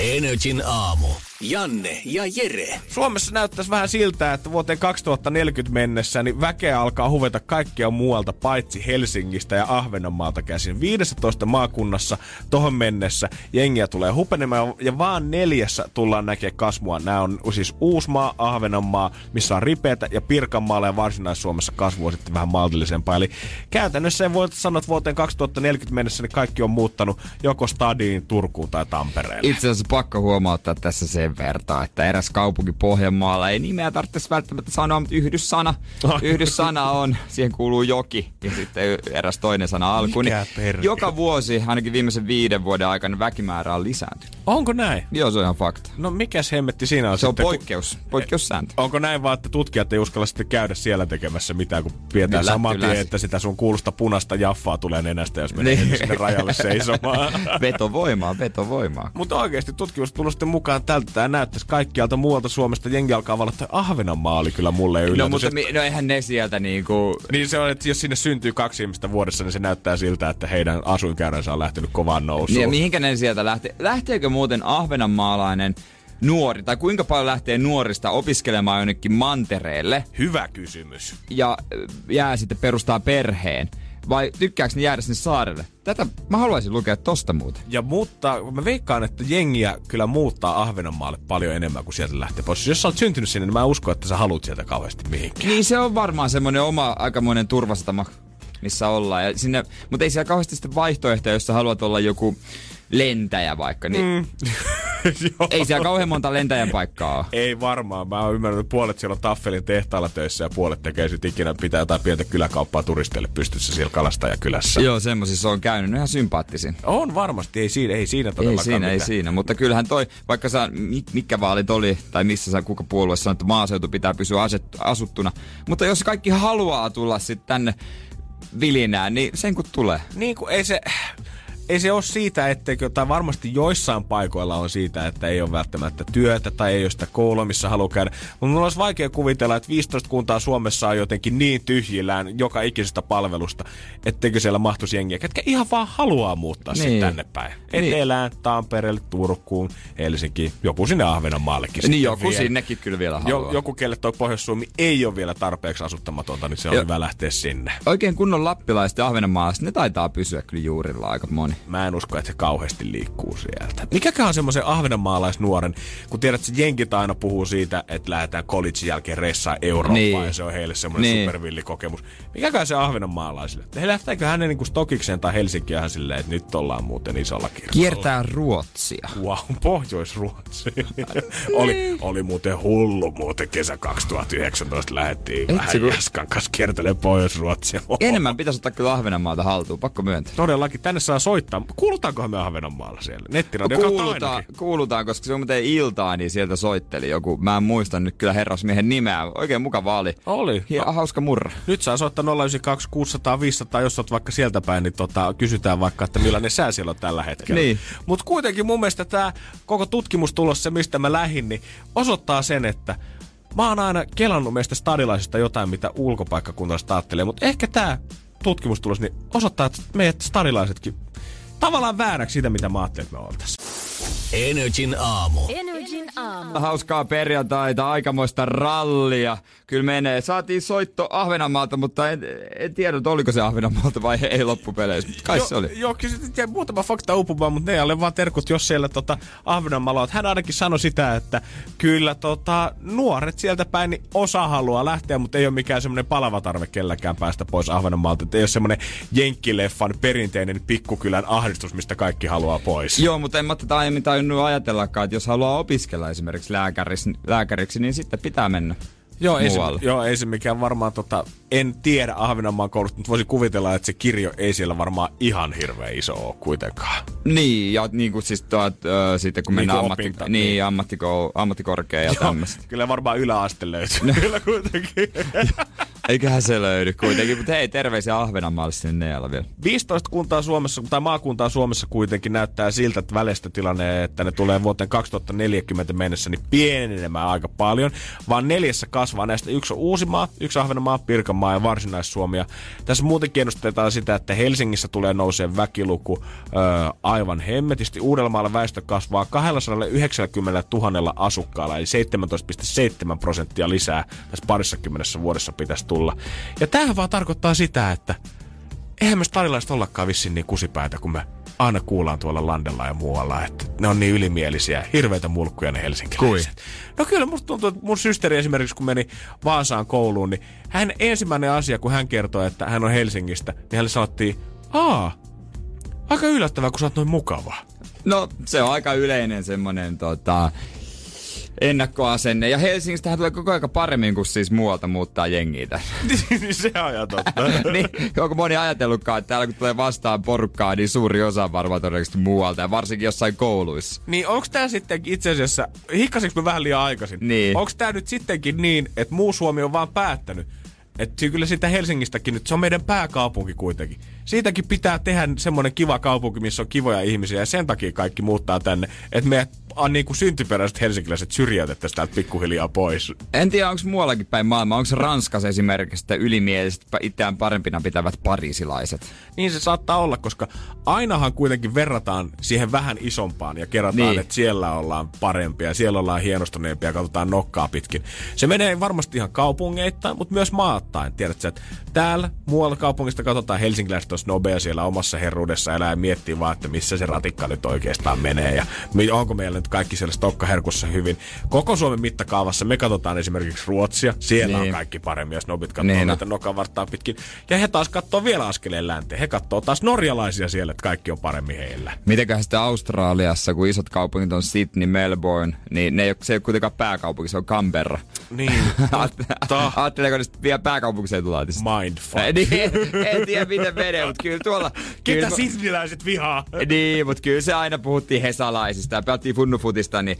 Energin aamu. Janne ja Jere. Suomessa näyttäisi vähän siltä, että vuoteen 2040 mennessä niin väkeä alkaa huveta kaikkia muualta paitsi Helsingistä ja Ahvenanmaalta käsin. 15 maakunnassa tohon mennessä jengiä tulee hupenemaan ja vaan neljässä tullaan näkemään kasvua. Nämä on siis Uusmaa, Ahvenanmaa, missä on ripeätä ja Pirkanmaalla ja Varsinais-Suomessa kasvu on sitten vähän maltillisempaa. Eli käytännössä ei voi sanoa, että vuoteen 2040 mennessä niin kaikki on muuttanut joko Stadiin, Turkuun tai Tampereelle. Itse asiassa pakko huomauttaa tässä sen vertaa, että eräs kaupunki Pohjanmaalla ei nimeä tarvitsisi välttämättä sanoa, mutta yhdyssana. [laughs] Yhdyssana on, siihen kuuluu joki ja sitten eräs toinen sana. Mikä perkele? joka vuosi, ainakin viimeisen viiden vuoden aikana, väkimäärä on lisääntynyt. Onko näin? Joo, se on ihan fakta. No mikäs hemmetti siinä on Se on sitten, kun- poikkeus, poikkeussääntö. Onko näin vaan, että tutkijat ei uskalla sitten käydä siellä tekemässä mitään, kun pidetään Niin, saman tien, että sitä sun kuulosta punasta jaffaa tulee nenästä, jos menee Niin. niin. sinne rajalle seisomaan. [laughs] Vetovoimaa, vetovoimaa. Mutta oikeasti tutkimustulosten mukaan tältä tämä näyttäisi kaikkialta muualta Suomesta jengi alkaa valottaa Ahvenanmaa oli kyllä mulle yllätys. No mutta että- mi- no eihän ne sieltä niinku... Niin se on, että jos sinne syntyy kaksi ihmistä vuodessa, niin se näyttää siltä, että heidän asuinkäyränsä on lähtenyt kovaan nousuun. Niin ja mihinkä ne sieltä lähtee? Lähteekö muuten ahvenanmaalainen nuori, tai kuinka paljon lähtee nuorista opiskelemaan jonnekin mantereelle Hyvä kysymys. ja jää sitten perustaa perheen? Vai tykkääkö ne jäädä sinne saarelle? Tätä mä haluaisin lukea tosta muuten. Ja mutta mä veikkaan, että jengiä kyllä muuttaa Ahvenanmaalle paljon enemmän kuin sieltä lähtee pois. Jos sä oot syntynyt sinne, niin mä en usko, että sä haluat sieltä kauheasti mihinkään. Niin se on varmaan semmoinen oma aikamoinen turvasatama, missä ollaan. Ja sinne, mutta ei siellä kauheasti sitten vaihtoehtoja, jos sä haluat olla joku lentäjä vaikka. Niin mm. [laughs] Ei siellä kauhean monta lentäjän paikkaa ole. Ei varmaan. Mä oon ymmärtänyt, että puolet siellä on Taffelin tehtaalla töissä ja puolet tekee sit ikinä pitää jotain pientä kyläkauppaa turisteille pystyssä siellä kalastajakylässä. Joo, semmoisissa on käynyt. Ne ihan sympaattisin. On varmasti, ei siinä, ei siinä Ei todellakaan siinä, ei mitään. siinä. Mutta kyllähän toi, vaikka sä, mi- mikä vaalit oli, tai missä sä, kuka puolue sanoi, että maaseutu pitää pysyä aset, asuttuna. Mutta jos kaikki haluaa tulla sitten tänne vilinään, niin sen kun tulee. Niin kuin ei se... Ei se ole siitä, etteikö, tai varmasti joissain paikoilla on siitä, että ei ole välttämättä työtä tai ei ole sitä koulua, missä haluaa käydä. Mutta mulla olisi vaikea kuvitella, että 15 kuntaa Suomessa on jotenkin niin tyhjillään joka ikisestä palvelusta, etteikö siellä mahtuisi jengiä, ketkä ihan vaan haluaa muuttaa niin. Niin. sitten tänne päin. Niin. Etelään, Tampereelle, Turkuun, Helsinkiin, joku sinne Ahvenanmaallekin. Niin joku vielä. sinnekin kyllä vielä haluaa. Jo, joku, kelle toi Pohjois-Suomi ei ole vielä tarpeeksi asuttamatonta, niin se on Jo- hyvä lähteä sinne. Oikein kunnon lappilaiset ja ahvenanmaalaiset, ne taitaa pysyä kyllä juurilla aika moni. Mä en usko, että se kauheasti liikkuu sieltä. Mikäkään on semmoisen ahvenanmaalaisnuoren, kun tiedät, että jenkit aina puhuu siitä, että lähdetään collegein jälkeen ressaan Eurooppaan Niin. ja se on heille semmoinen Niin. supervillikokemus. Mikäkään se ahvenanmaalaisille? He lähteekö hänen niin Stokikseen tai Helsinkiin ihan silleen, että nyt ollaan muuten isolla kirkolla. Kiertää Ruotsia. Wow, Pohjois-Ruotsi. [laughs] oli, oli muuten hullu muuten kesä 2019 lähettiin Et vähän kun- Jaskan kanssa kiertelee Pohjois-Ruotsia. Enemmän pitäisi ottaa kyllä Ahvenanmaalta haltuun, pakko myöntää. Todellakin, tänne saa soittaa. Kuulutaankohan me Ahvenanmaalla siellä? Nettiradio kautta Kuulutaan, kuulutaan, koska se on muuten iltaa, niin sieltä soitteli joku. Mä en muista nyt kyllä herrasmiehen nimeä. Oikein mukava oli. Oli. Hie, hauska murra. Nyt saa soittaa 092 600 500, jos oot vaikka sieltä päin, niin tota, kysytään vaikka, että millainen sää siellä on tällä hetkellä. Niin. Mutta kuitenkin mun mielestä tämä koko tutkimustulos, se mistä mä lähdin, niin osoittaa sen, että mä oon aina kelannut meistä stadilaisista jotain, mitä ulkopaikkakuntalaiset ajattelee, mutta ehkä tämä tutkimustulos niin osoittaa, että meidät stadilaisetkin tavallaan vääräksi sitä, mitä mä ajattelin, että me oltaisiin. Energin aamu. Energin aamu. Hauskaa perjantaita, aikamoista rallia. Kyllä menee. Saatiin soitto Ahvenanmaalta, mutta en, en tiedä, että oliko se Ahvenanmaalta vai ei loppupeleissä. Mutta kai se oli. Joo, kyllä sitten jäi muutama fakta uupumaan, mutta ne ei ole vaan terkut, jos siellä tota, Ahvenanmaalla on. Hän ainakin sanoi sitä, että kyllä tota, nuoret sieltä päin, niin osa haluaa lähteä, mutta ei ole mikään semmoinen palava tarve kelläkään päästä pois Ahvenanmaalta. Että ei ole semmoinen jenkkileffan perinteinen pikkukylän ahdistus, mistä kaikki haluaa pois. Joo, mutta en mä tätä aiemmin tajunnut ajatellakaan, että jos haluaa opiskella esimerkiksi lääkäriksi, lääkäriksi niin sitten pitää mennä Joo, ei se, joo, ei se mikään varmaan, tota, en tiedä Ahvenanmaan koulusta, mutta voisin kuvitella, että se kirjo ei siellä varmaan ihan hirveän iso ole kuitenkaan. Niin, ja niin kuin siis tuot, ö, sitten kun mennään Niinku ammatti, opinta- niin, niin. ammattikou, ammattikorkea ja tämmöistä. Kyllä varmaan yläaste löytyy. No. Kyllä kuitenkin. [laughs] Eiköhän se löydy kuitenkin, mutta hei, terveisiä Ahvenanmaalle sinne Neela vielä. 15 kuntaa Suomessa, tai maakuntaa Suomessa kuitenkin näyttää siltä, että välistötilanne, että ne tulee vuoteen 2040 mennessä, niin pienenemään aika paljon, vaan neljässä kasvaa. Näistä yksi on Uusimaa, yksi Ahvenanmaa, Pirkanmaa ja Varsinais-Suomi. Ja Tässä muutenkin ennustetaan sitä, että Helsingissä tulee nousee väkiluku ö, aivan hemmetisti. Uudellamaalla väestö kasvaa 290 000 asukkaalla, eli 17,7 prosenttia lisää tässä parissakymmenessä vuodessa pitäisi tulla. Ja tämähän vaan tarkoittaa sitä, että eihän me starilaiset ollakaan vissiin niin kusipäitä, kun me aina kuullaan tuolla landella ja muualla, että ne on niin ylimielisiä, hirveitä mulkkuja ne helsinkiläiset. No kyllä musta tuntuu, että mun systeri esimerkiksi kun meni Vaasaan kouluun, niin hän ensimmäinen asia, kun hän kertoi, että hän on Helsingistä, niin hänelle sanottiin, aa, aika yllättävää, kun sä oot noin mukava. No, se on aika yleinen semmonen tota, ennakkoasenne. Ja Helsingistähän tulee koko ajan paremmin kuin siis muualta muuttaa jengiä tänne. [laughs] niin se on ihan totta. [laughs] niin, onko moni ajatellutkaan, että täällä kun tulee vastaan porukkaa, niin suuri osa on varmaan todennäköisesti muualta. Ja varsinkin jossain kouluissa. Niin onks tää sitten itse asiassa, hikkaseks me vähän liian aikaisin? Niin. Onks tää nyt sittenkin niin, että muu Suomi on vaan päättänyt, että kyllä sitä Helsingistäkin nyt, se on meidän pääkaupunki kuitenkin. Siitäkin pitää tehdä semmonen kiva kaupunki, missä on kivoja ihmisiä ja sen takia kaikki muuttaa tänne. Että me on niinku syntyperäiset helsinkiläiset syrjäytettäisiin täältä pikkuhiljaa pois. En tiedä, onko muuallakin päin maailmaa. Onko Ranskassa esimerkiksi sitten ylimieliset, itseään parempina pitävät pariisilaiset? Niin se saattaa olla, koska ainahan kuitenkin verrataan siihen vähän isompaan ja kerrotaan, Niin. niin. että siellä ollaan parempia, siellä ollaan hienostuneempia ja katsotaan nokkaa pitkin. Se menee varmasti ihan kaupungeittain, mutta myös maattain. Tiedätkö, että täällä muualla kaupungista katsotaan helsinkiläiset on nobea siellä omassa herruudessa elää ja miettii vaan, että missä se ratikka nyt oikeastaan menee ja onko meillä nyt kaikki siellä stokkaherkussa hyvin. Koko Suomen mittakaavassa me katsotaan esimerkiksi Ruotsia, siellä Niin. on kaikki paremmin ja snobit katsoo Niin varttaa pitkin. Ja he taas katsoo vielä askeleen länteen. He katsoo taas norjalaisia siellä, että kaikki on paremmin heillä. Mitenköhän sitten Australiassa, kun isot kaupungit on Sydney, Melbourne, niin ne ei ole, se ei ole kuitenkaan pääkaupunki, se on Canberra. Niin. [laughs] Ajatteleeko ne vielä pääkaupunkiseutulaatista? Mindfuck. niin, en, en tiedä miten menee, mutta kyllä tuolla... Ketä [laughs] kyllä, sisniläiset vihaa? Niin, mutta kyllä se aina puhuttiin hesalaisista ja pelattiin funnufutista, niin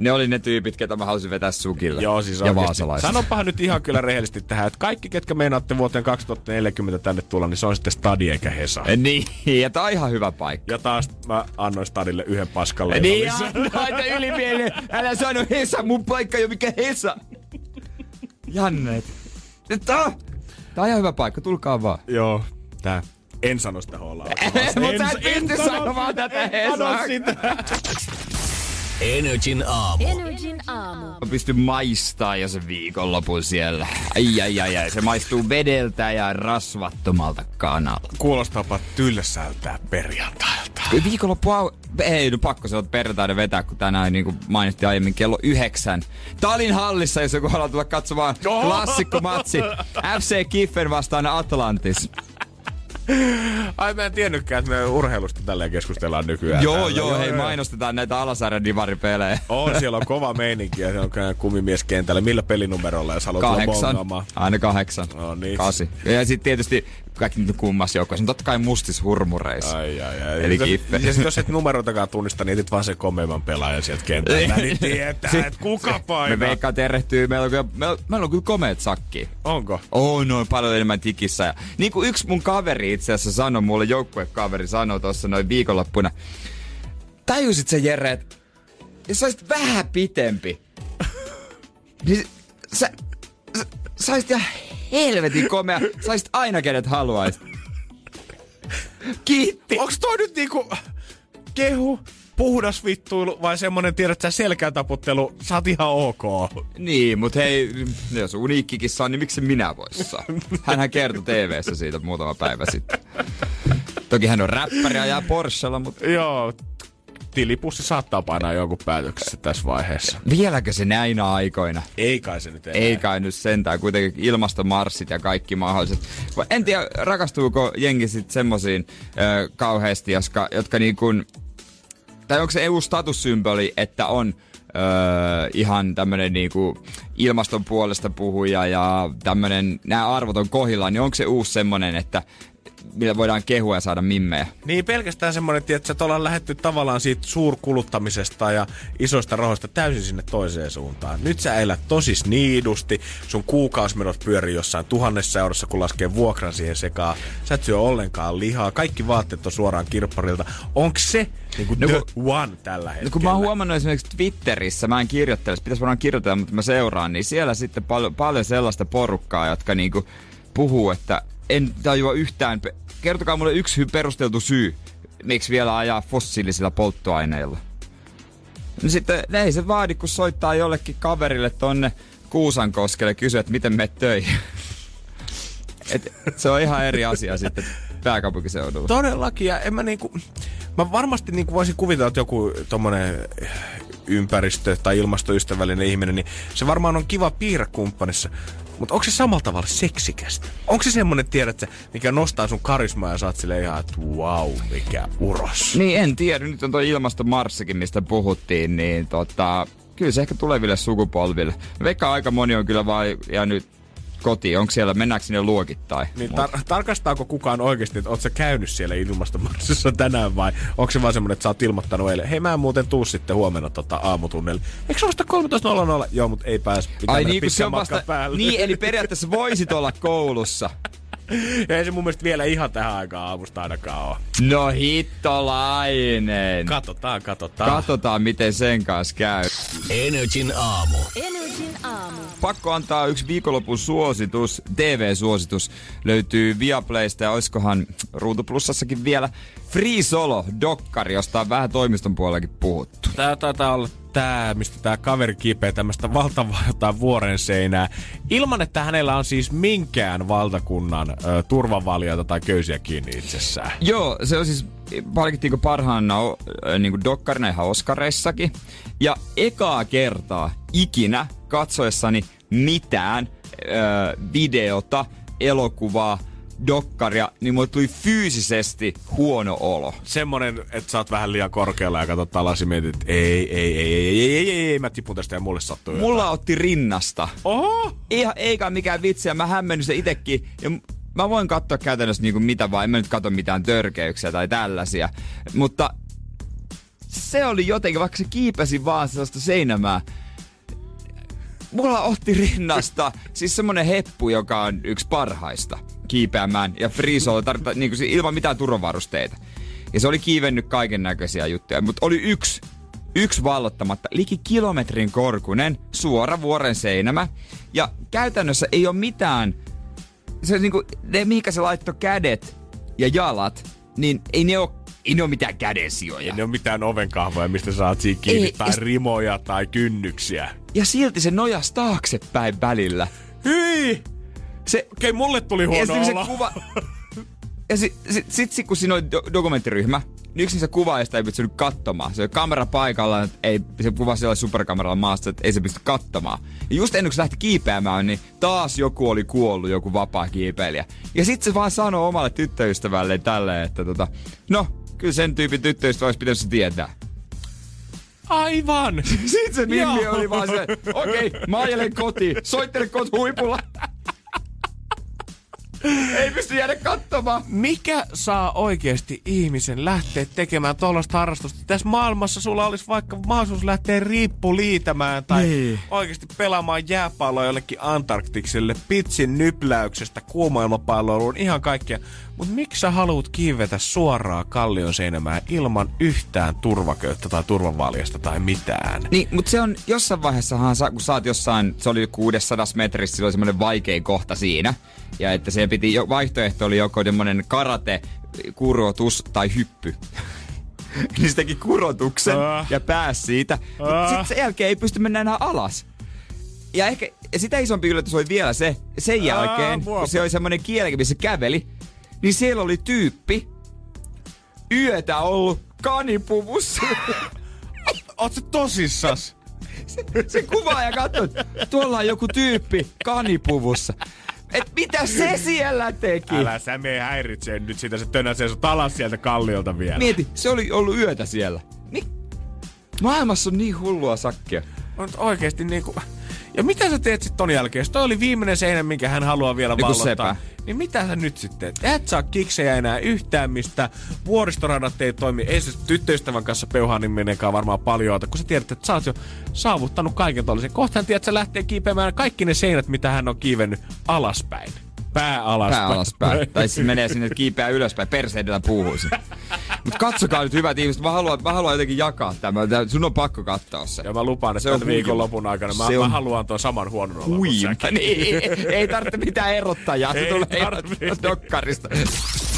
ne oli ne tyypit, ketä mä halusin vetää sukille. Joo, siis ja vaasalaisista. Sanopahan nyt ihan kyllä rehellisesti tähän, että kaikki, ketkä meinaatte vuoteen 2040 tänne tulla, niin se on sitten Stadi eikä Hesa. Niin, ja tää on ihan hyvä paikka. Ja taas mä annoin Stadille yhden paskan Niin, lisää. annoita ylimielinen. Älä sano Hesa, mun paikka ei ole mikä Hesa. Janne. Tää on, tää on ihan hyvä paikka, tulkaa vaan. Joo, tää. En sano sitä hollaa. [laughs] Mut sä et pysty sanomaan tätä Hesaa. Energin aamu. Energin aamu. Mä pystyn maistaa jo sen viikonlopun siellä. Ai ai ai ai, se maistuu vedeltä ja rasvattomalta kanalta. Kuulostaapa tylsältä perjantailta. Viikonloppu au... Ei, no pakko se on perjantaina vetää, kun tänään niin kuin mainittiin aiemmin kello yhdeksän. Talin hallissa, jos joku haluaa tulla katsomaan klassikkomatsi. FC Kiffen vastaan Atlantis. Ai mä en tiennytkään, että me urheilusta tälleen keskustellaan nykyään. joo, täällä. joo, hei mainostetaan näitä alasarjan divaripelejä. On, siellä on kova meininki ja siellä on kumimies kentällä. Millä pelinumerolla, jos haluat Kahdeksan. Aina kahdeksan. No niin. Kasi. Ja sitten tietysti kaikki niitä kummas joukkoissa. Totta kai mustis hurmureissa. Ai, ai, ai. Eli Kiffe. Ja sit, jos et numeroitakaan tunnista, niin etit vaan se komeimman pelaajan sieltä kentältä. niin tietää, että kuka Me painaa. veikkaan terehtyy. Meillä on, kyllä, meillä, meillä on kyllä komeet sakki. Onko? On noin paljon enemmän tikissä. Ja niin kuin yksi mun kaveri itse asiassa sanoi, mulle joukkuekaveri sanoi tuossa noin viikonloppuna. Tajusit se Jere, että jos sä olisit vähän pitempi, niin sä, sä, sä olisit ihan helvetin komea. Sä olisit aina kenet haluaisit. Kiitti. Onks toi nyt niinku kehu, puhdas vittuilu vai semmonen, tiedät sä, selkätaputtelu, sä oot ihan ok. Niin, mutta hei, jos uniikkikin saa, niin miksi minä vois saa? Hänhän kertoi tv siitä muutama päivä sitten. Toki hän on räppäri ja ajaa Porschella, mutta Joo, tilipussi saattaa painaa jonkun päätöksessä tässä vaiheessa. vieläkö se näinä aikoina? Ei kai se nyt enää. Ei kai nyt sentään, kuitenkin ilmastomarssit ja kaikki mahdolliset. En tiedä, rakastuuko jengi sitten semmosiin ö, kauheasti, jotka, jotka niin kuin, tai onko se EU-statussymboli, että on öö, ihan tämmönen niinku ilmaston puolesta puhuja ja tämmönen, nämä arvot on kohillaan, niin onko se uusi semmonen, että millä voidaan kehua ja saada mimmejä? Niin pelkästään semmonen, että että ollaan lähetty tavallaan siitä suurkuluttamisesta ja isoista rahoista täysin sinne toiseen suuntaan. Nyt sä elät tosi sniidusti, sun kuukausimenot pyörii jossain tuhannessa eurossa, kun laskee vuokran siihen sekaan. Sä et syö ollenkaan lihaa, kaikki vaatteet on suoraan kirpparilta. Onko se niinku No the kun- one tällä hetkellä? No kun mä oon huomannut esimerkiksi Twitterissä, mä en kirjoittele, pitäisi varmaan kirjoitella, mutta mä seuraan, niin siellä sitten paljon, paljon sellaista porukkaa, jotka niinku puhuu, että en tajua yhtään, kertokaa mulle yksi perusteltu syy, miksi vielä ajaa fossiilisilla polttoaineilla. No sitten ei se vaadi, kun soittaa jollekin kaverille tonne Kuusankoskelle ja kysyy, että miten menet töihin. [laughs] Et se on ihan eri asia sitten pääkaupunkiseudulla. Todellakin, ja en mä niinku... Mä varmasti niinku voisin kuvitella, että joku tommonen ympäristö- tai ilmastoystävällinen ihminen, niin se varmaan on kiva piirrekumppanissa. Mutta onko se samalla tavalla seksikästä? Onko se semmonen, tiedät mikä nostaa sun karismaa ja saat silleen ihan, että wow, mikä uros. Niin en tiedä, nyt on tuo ilmastomarssikin, mistä puhuttiin, niin tota, kyllä se ehkä tuleville sukupolville. Veikkaan aika moni on kyllä vaan jäänyt kotiin. Onko siellä, mennäänkö sinne luokittain? Niin tar- tarkastaako kukaan oikeasti, että oot sä käynyt siellä ilmastomarssissa tänään vai onko se vaan semmonen, että sä oot ilmoittanut eilen, hei mä en muuten tuu sitten huomenna tota aamutunnelle. Eikö se ole 13.00? Joo, mutta ei pääs. Pitää Ai niin, kun se on vasta... päälle. Niin, eli periaatteessa voisit olla koulussa. [laughs] [laughs] Ei se mun mielestä vielä ihan tähän aikaan aamusta ainakaan ole. No hittolainen. Katsotaan, katsotaan. Katsotaan, miten sen kanssa käy. Energin aamu. Energin aamu. Pakko antaa yksi viikonlopun suositus, TV-suositus. Löytyy Viaplaysta ja oiskohan Ruutuplussassakin vielä Free Solo, dokkari, josta on vähän toimiston puolellakin puhuttu. Tää taitaa olla tää, mistä tää kaveri kipeä tämmöstä valtavaa jotain vuoren seinää. Ilman, että hänellä on siis minkään valtakunnan ö, turvavalioita tai köysiä kiinni itsessään. Joo, se on siis palkittiinko parhaana niinku dokkarina ihan Oscareissakin. Ja ekaa kertaa ikinä katsoessani mitään ö, videota, elokuvaa, dokkaria, niin mulle tuli fyysisesti huono olo. Semmonen, että sä oot vähän liian korkealla ja katsot alas ja mietit, että ei, ei, ei, ei, ei, ei, ei, ei, ei, mä tipun tästä ja mulle sattuu jotain. Mulla otti rinnasta. Oho! Ihan, eikä mikään vitsi, ja mä hämmennyin se itekin. Ja mä voin katsoa käytännössä niinku mitä vaan, en mä nyt katso mitään törkeyksiä tai tällaisia. Mutta se oli jotenkin, vaikka se kiipesi vaan sellaista seinämää, mulla otti rinnasta siis semmonen heppu, joka on yksi parhaista kiipeämään ja freesolla tarvita, niin kuin, ilman mitään turvavarusteita. Ja se oli kiivennyt kaiken näköisiä juttuja, mutta oli yksi, yksi vallottamatta, liki kilometrin korkunen, suora vuoren seinämä. Ja käytännössä ei ole mitään, se niinku, ne mihinkä se laittoi kädet ja jalat, niin ei ne ole, ei ne ole mitään kädensijoja. Ei ne ole mitään ovenkahvoja, mistä saat siinä kiinni, Ei, tai ja rimoja tai kynnyksiä. Ja silti se nojas taaksepäin välillä. Hyi! Se, Okei, mulle tuli ja huono sitten se olo. kuva... ja sit, sit, sit, sit kun siinä oli do- dokumenttiryhmä, niin yksi niistä kuvaajista ei pystynyt katsomaan. Se oli kamera paikalla, että ei, se kuvasi siellä superkameralla maasta, että ei se pysty katsomaan. Ja just ennen kuin se lähti kiipeämään, niin taas joku oli kuollut, joku vapaa kiipeilijä. Ja sitten se vaan sanoi omalle tyttöystävälle tälleen, että tota, no, kyllä sen tyypin tyttöystävä olisi pitänyt se tietää. Aivan! [laughs] Sitten se Mimmi oli vaan se, okei, okay, mä ajelen kotiin, soittele kot huipulla. [laughs] ei pysty jäädä katsomaan. Mikä saa oikeasti ihmisen lähteä tekemään tuollaista harrastusta? Tässä maailmassa sulla olisi vaikka mahdollisuus lähteä riippu liitämään tai Niin. oikeasti pelaamaan jääpalloa jollekin Antarktikselle, pitsin nypläyksestä, kuumailmapalloiluun, ihan kaikkea. Mutta miksi sä haluat kiivetä suoraan kallion seinämään ilman yhtään turvaköyttä tai turvavaljasta tai mitään? Niin, mutta se on jossain vaiheessahan, kun sä oot jossain, se oli 600 metrissä, sillä oli semmoinen vaikein kohta siinä. Ja että se piti, vaihtoehto oli joko semmoinen karate, kurotus tai hyppy. [laughs] niin se teki kurotuksen Ah. ja pääsi siitä. Mutta Ah. sitten sen jälkeen ei pysty mennä enää alas. Ja ehkä sitä isompi yllätys oli vielä se, sen jälkeen, mua- kun se oli semmoinen kielikin, missä käveli, niin siellä oli tyyppi, yötä ollut kanipuvussa. [laughs] Oot sä tosissas? se kuvaaja katsoi, tuolla on joku tyyppi kanipuvussa. Et mitä se siellä teki? Älä sä mene häiritsee nyt sitä, se tönäsee sut alas sieltä kalliolta vielä. Mieti, se oli ollut yötä siellä. Niin, maailmassa on niin hullua sakkia. On oikeesti niinku... Ja mitä sä teet sitten ton jälkeen? Jos toi oli viimeinen seinä, minkä hän haluaa vielä Joku vallottaa. Niin mitä sä nyt sitten? Et saa kiksejä enää yhtään mistä. Vuoristoradat ei toimi. Ei se tyttöystävän kanssa peuhaan niin varmaan paljon kun sä tiedät, että sä oot jo saavuttanut kaiken tollisen. Kohta hän tiedät, että sä lähtee kiipeämään kaikki ne seinät, mitä hän on kiivennyt alaspäin. Pää alaspäin. Pää alaspäin. [laughs] tai siis menee sinne kiipeää ylöspäin, perseidellä puuhuisin. Mutta katsokaa nyt hyvät ihmiset, mä haluan, mä haluan jotenkin jakaa tämän. Tää- Sun on pakko katsoa se. Ja mä lupaan, että Se on tämän viikonlopun aikana mä, Se on mä haluan tuon saman huonon olon kuin. Niin, ei tarvitse mitään erottajaa, se Ei tulee dokkarista.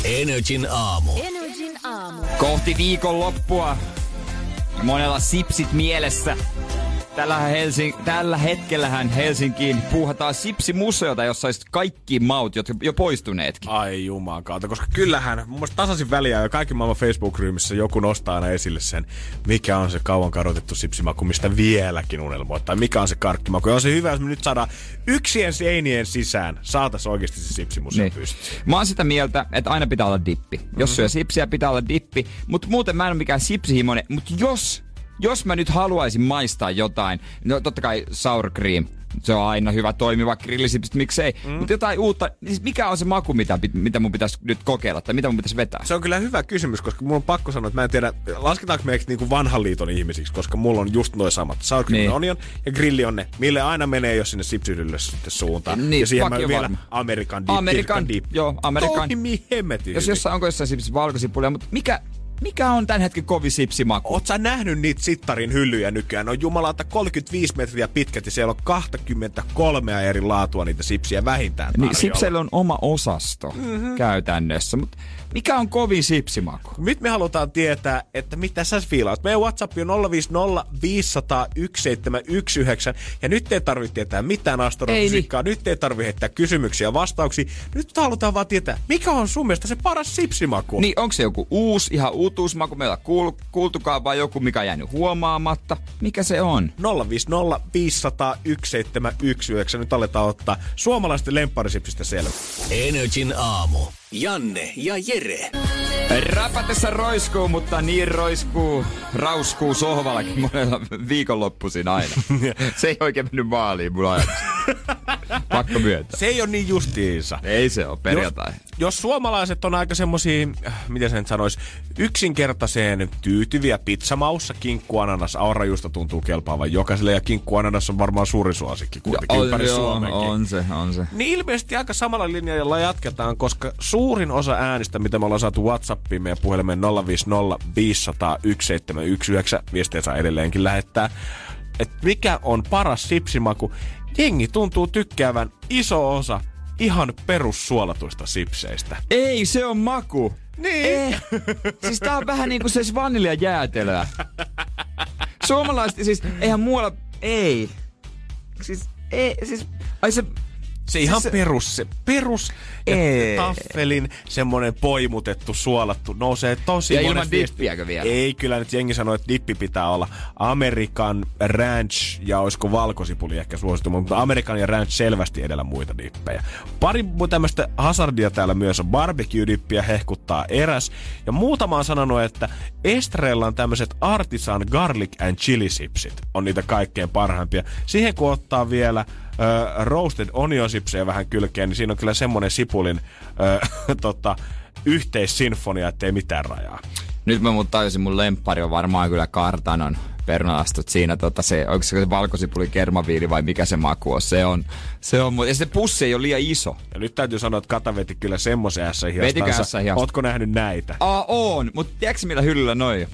Energin aamu. Energin aamu. Kohti viikonloppua. Monella sipsit mielessä. Tällä, Helsing- tällä hetkellähän Helsinkiin puuhataan sipsimuseota, jossa olisi kaikki maut, jotka jo poistuneetkin. Ai juman kautta, koska kyllähän mun mielestä tasaisin väliä ja kaikki maailman Facebook-ryhmissä joku nostaa aina esille sen, mikä on se kauan kadotettu sipsimaku, mistä vieläkin unelmoit, tai mikä on se karkkimaku. Ja on se hyvä, jos me nyt saadaan yksien seinien sisään, saatas oikeasti se sipsimuseo niin. pystyyn. Mä oon sitä mieltä, että aina pitää olla dippi. Jos Mhm. syö sipsiä, pitää olla dippi. Mutta muuten mä en ole mikään sipsihimonen. Mutta jos, jos mä nyt haluaisin maistaa jotain, no totta kai sour cream. Se on aina hyvä toimiva grillisipsit, miksei. Mm. Mutta jotain uutta, siis mikä on se maku, mitä, mitä mun pitäisi nyt kokeilla, tai mitä mun pitäisi vetää? Se on kyllä hyvä kysymys, koska mun on pakko sanoa, että mä en tiedä, lasketaanko meiksi niinku vanhan liiton ihmisiksi, koska mulla on just noin samat. Sour cream Niin. onion ja grilli on ne, mille aina menee, jos sinne sipsihyllylle sitten suuntaan. Niin, ja siihen mä vielä varma. Amerikan dip, Amerikan, dip. joo, Amerikan. Toimii hemmetin Jos jossain onko jossain sipsissä valkosipulia, mutta mikä, mikä on tämän hetken kovin sipsimaku? Oot sä nähnyt niitä sittarin hyllyjä nykyään? Ne on jumalauta 35 metriä pitkät ja siellä on 23 eri laatua niitä sipsiä vähintään Niin, tarjolla. sipseillä on oma osasto mm-hmm. käytännössä, mutta mikä on kovin sipsimaku? Nyt me halutaan tietää, että mitä sä fiilaat. Meidän WhatsApp on 050 500 1719. Ja nyt ei tarvitse tietää mitään astrofysiikkaa. Nyt ei tarvitse heittää kysymyksiä ja vastauksia. Nyt halutaan vaan tietää, mikä on sun mielestä se paras sipsimaku? Niin onko se joku uusi, ihan uutuusmaku, meillä on kuul, kuultukaan vai joku, mikä on jäänyt huomaamatta? Mikä se on? 050 500 1719. Nyt aletaan ottaa suomalaisten lempparisipsistä selvä. Energin aamu. Janne ja Jere. Räpätessä roiskuu, mutta niin roiskuu, rauskuu sohvallakin monella viikonloppuisin aina. [laughs] Se ei oikein mennyt maaliin mun ajatus. Pakko myöntää. Se ei ole niin justiinsa. Ei se ole perjantai. Jos, jos suomalaiset on aika semmosia, äh, miten sen sanois, yksinkertaiseen tyytyviä pizzamaussa, kinkku, ananas, aurajuusto tuntuu kelpaavan jokaiselle ja kinkku, ananas on varmaan suuri suosikki kuitenkin ympäri joo, Suomenkin. on se, on se. Niin ilmeisesti aika samalla linjalla jatketaan, koska suurin osa äänistä, mitä me ollaan saatu Whatsappiin meidän puhelimeen 050 500 1719, viestejä saa edelleenkin lähettää, että mikä on paras sipsimaku. Jengi tuntuu tykkäävän iso osa ihan perussuolatuista sipseistä. Ei, se on maku. Niin. Eh. Siis tää on vähän niinku se vaniljajäätelöä. Suomalaiset, siis eihän muualla, ei. Siis, ei, siis, ai se, Se ihan se, perus, se perus ja Ei. taffelin semmonen poimutettu, suolattu, nousee tosi Ja ilman dippiäkö vielä? Ei, kyllä nyt jengi sanoo, että dippi pitää olla Amerikan Ranch ja olisiko valkosipuli ehkä suosittu, mutta Amerikan ja Ranch selvästi edellä muita dippejä. Pari tämmöistä hazardia täällä myös on barbecue-dippiä hehkuttaa eräs. Ja muutama on sanonut, että Estrella on tämmöiset artisan garlic and chili chipsit on niitä kaikkein parhaimpia. Siihen kun ottaa vielä ö, roasted onion chipsejä vähän kylkeen, niin siinä on kyllä semmonen sipulin ö, [laughs] tota, yhteissinfonia, ettei mitään rajaa. Nyt mä mut tajusin, mun lemppari on varmaan kyllä kartanon perunalastut siinä, tota se, onko se valkosipuli kermaviiri vai mikä se maku on. Se on, se on, mu- ja se pussi ei ole liian iso. Ja nyt täytyy sanoa, että Kata veti kyllä semmoisen ässä? Ootko nähnyt näitä? Aa, on, mutta tiedätkö millä hyllyllä noi on?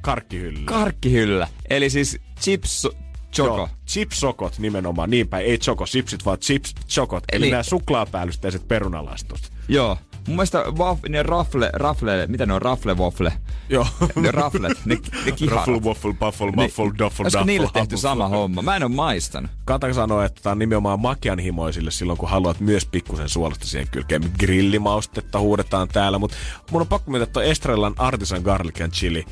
Karkkihylly. Karkkihyllä. Eli siis chips choco. Joo, chipsokot nimenomaan, niin päin. Ei choco chipsit, vaan chips chokot. Eli, Eli- nämä suklaapäällystäiset perunalastut. Joo. Mun mielestä waf, ne rafle, rafle, mitä ne on, rafle waffle? Joo. [laughs] Ne raflet, ne, ne kiharat. Ruffle, waffle, buffle, muffle, Niin, duffle, Olisiko niille duffle, tehty huffle. sama homma? Mä en oo maistanut. Kata sanoo, että tämä on nimenomaan makeanhimoisille silloin, kun haluat myös pikkusen suolasta siihen kylkeen. Grillimaustetta huudetaan täällä, mutta mun on pakko myöntää, että Estrellan Artisan Garlic and Chili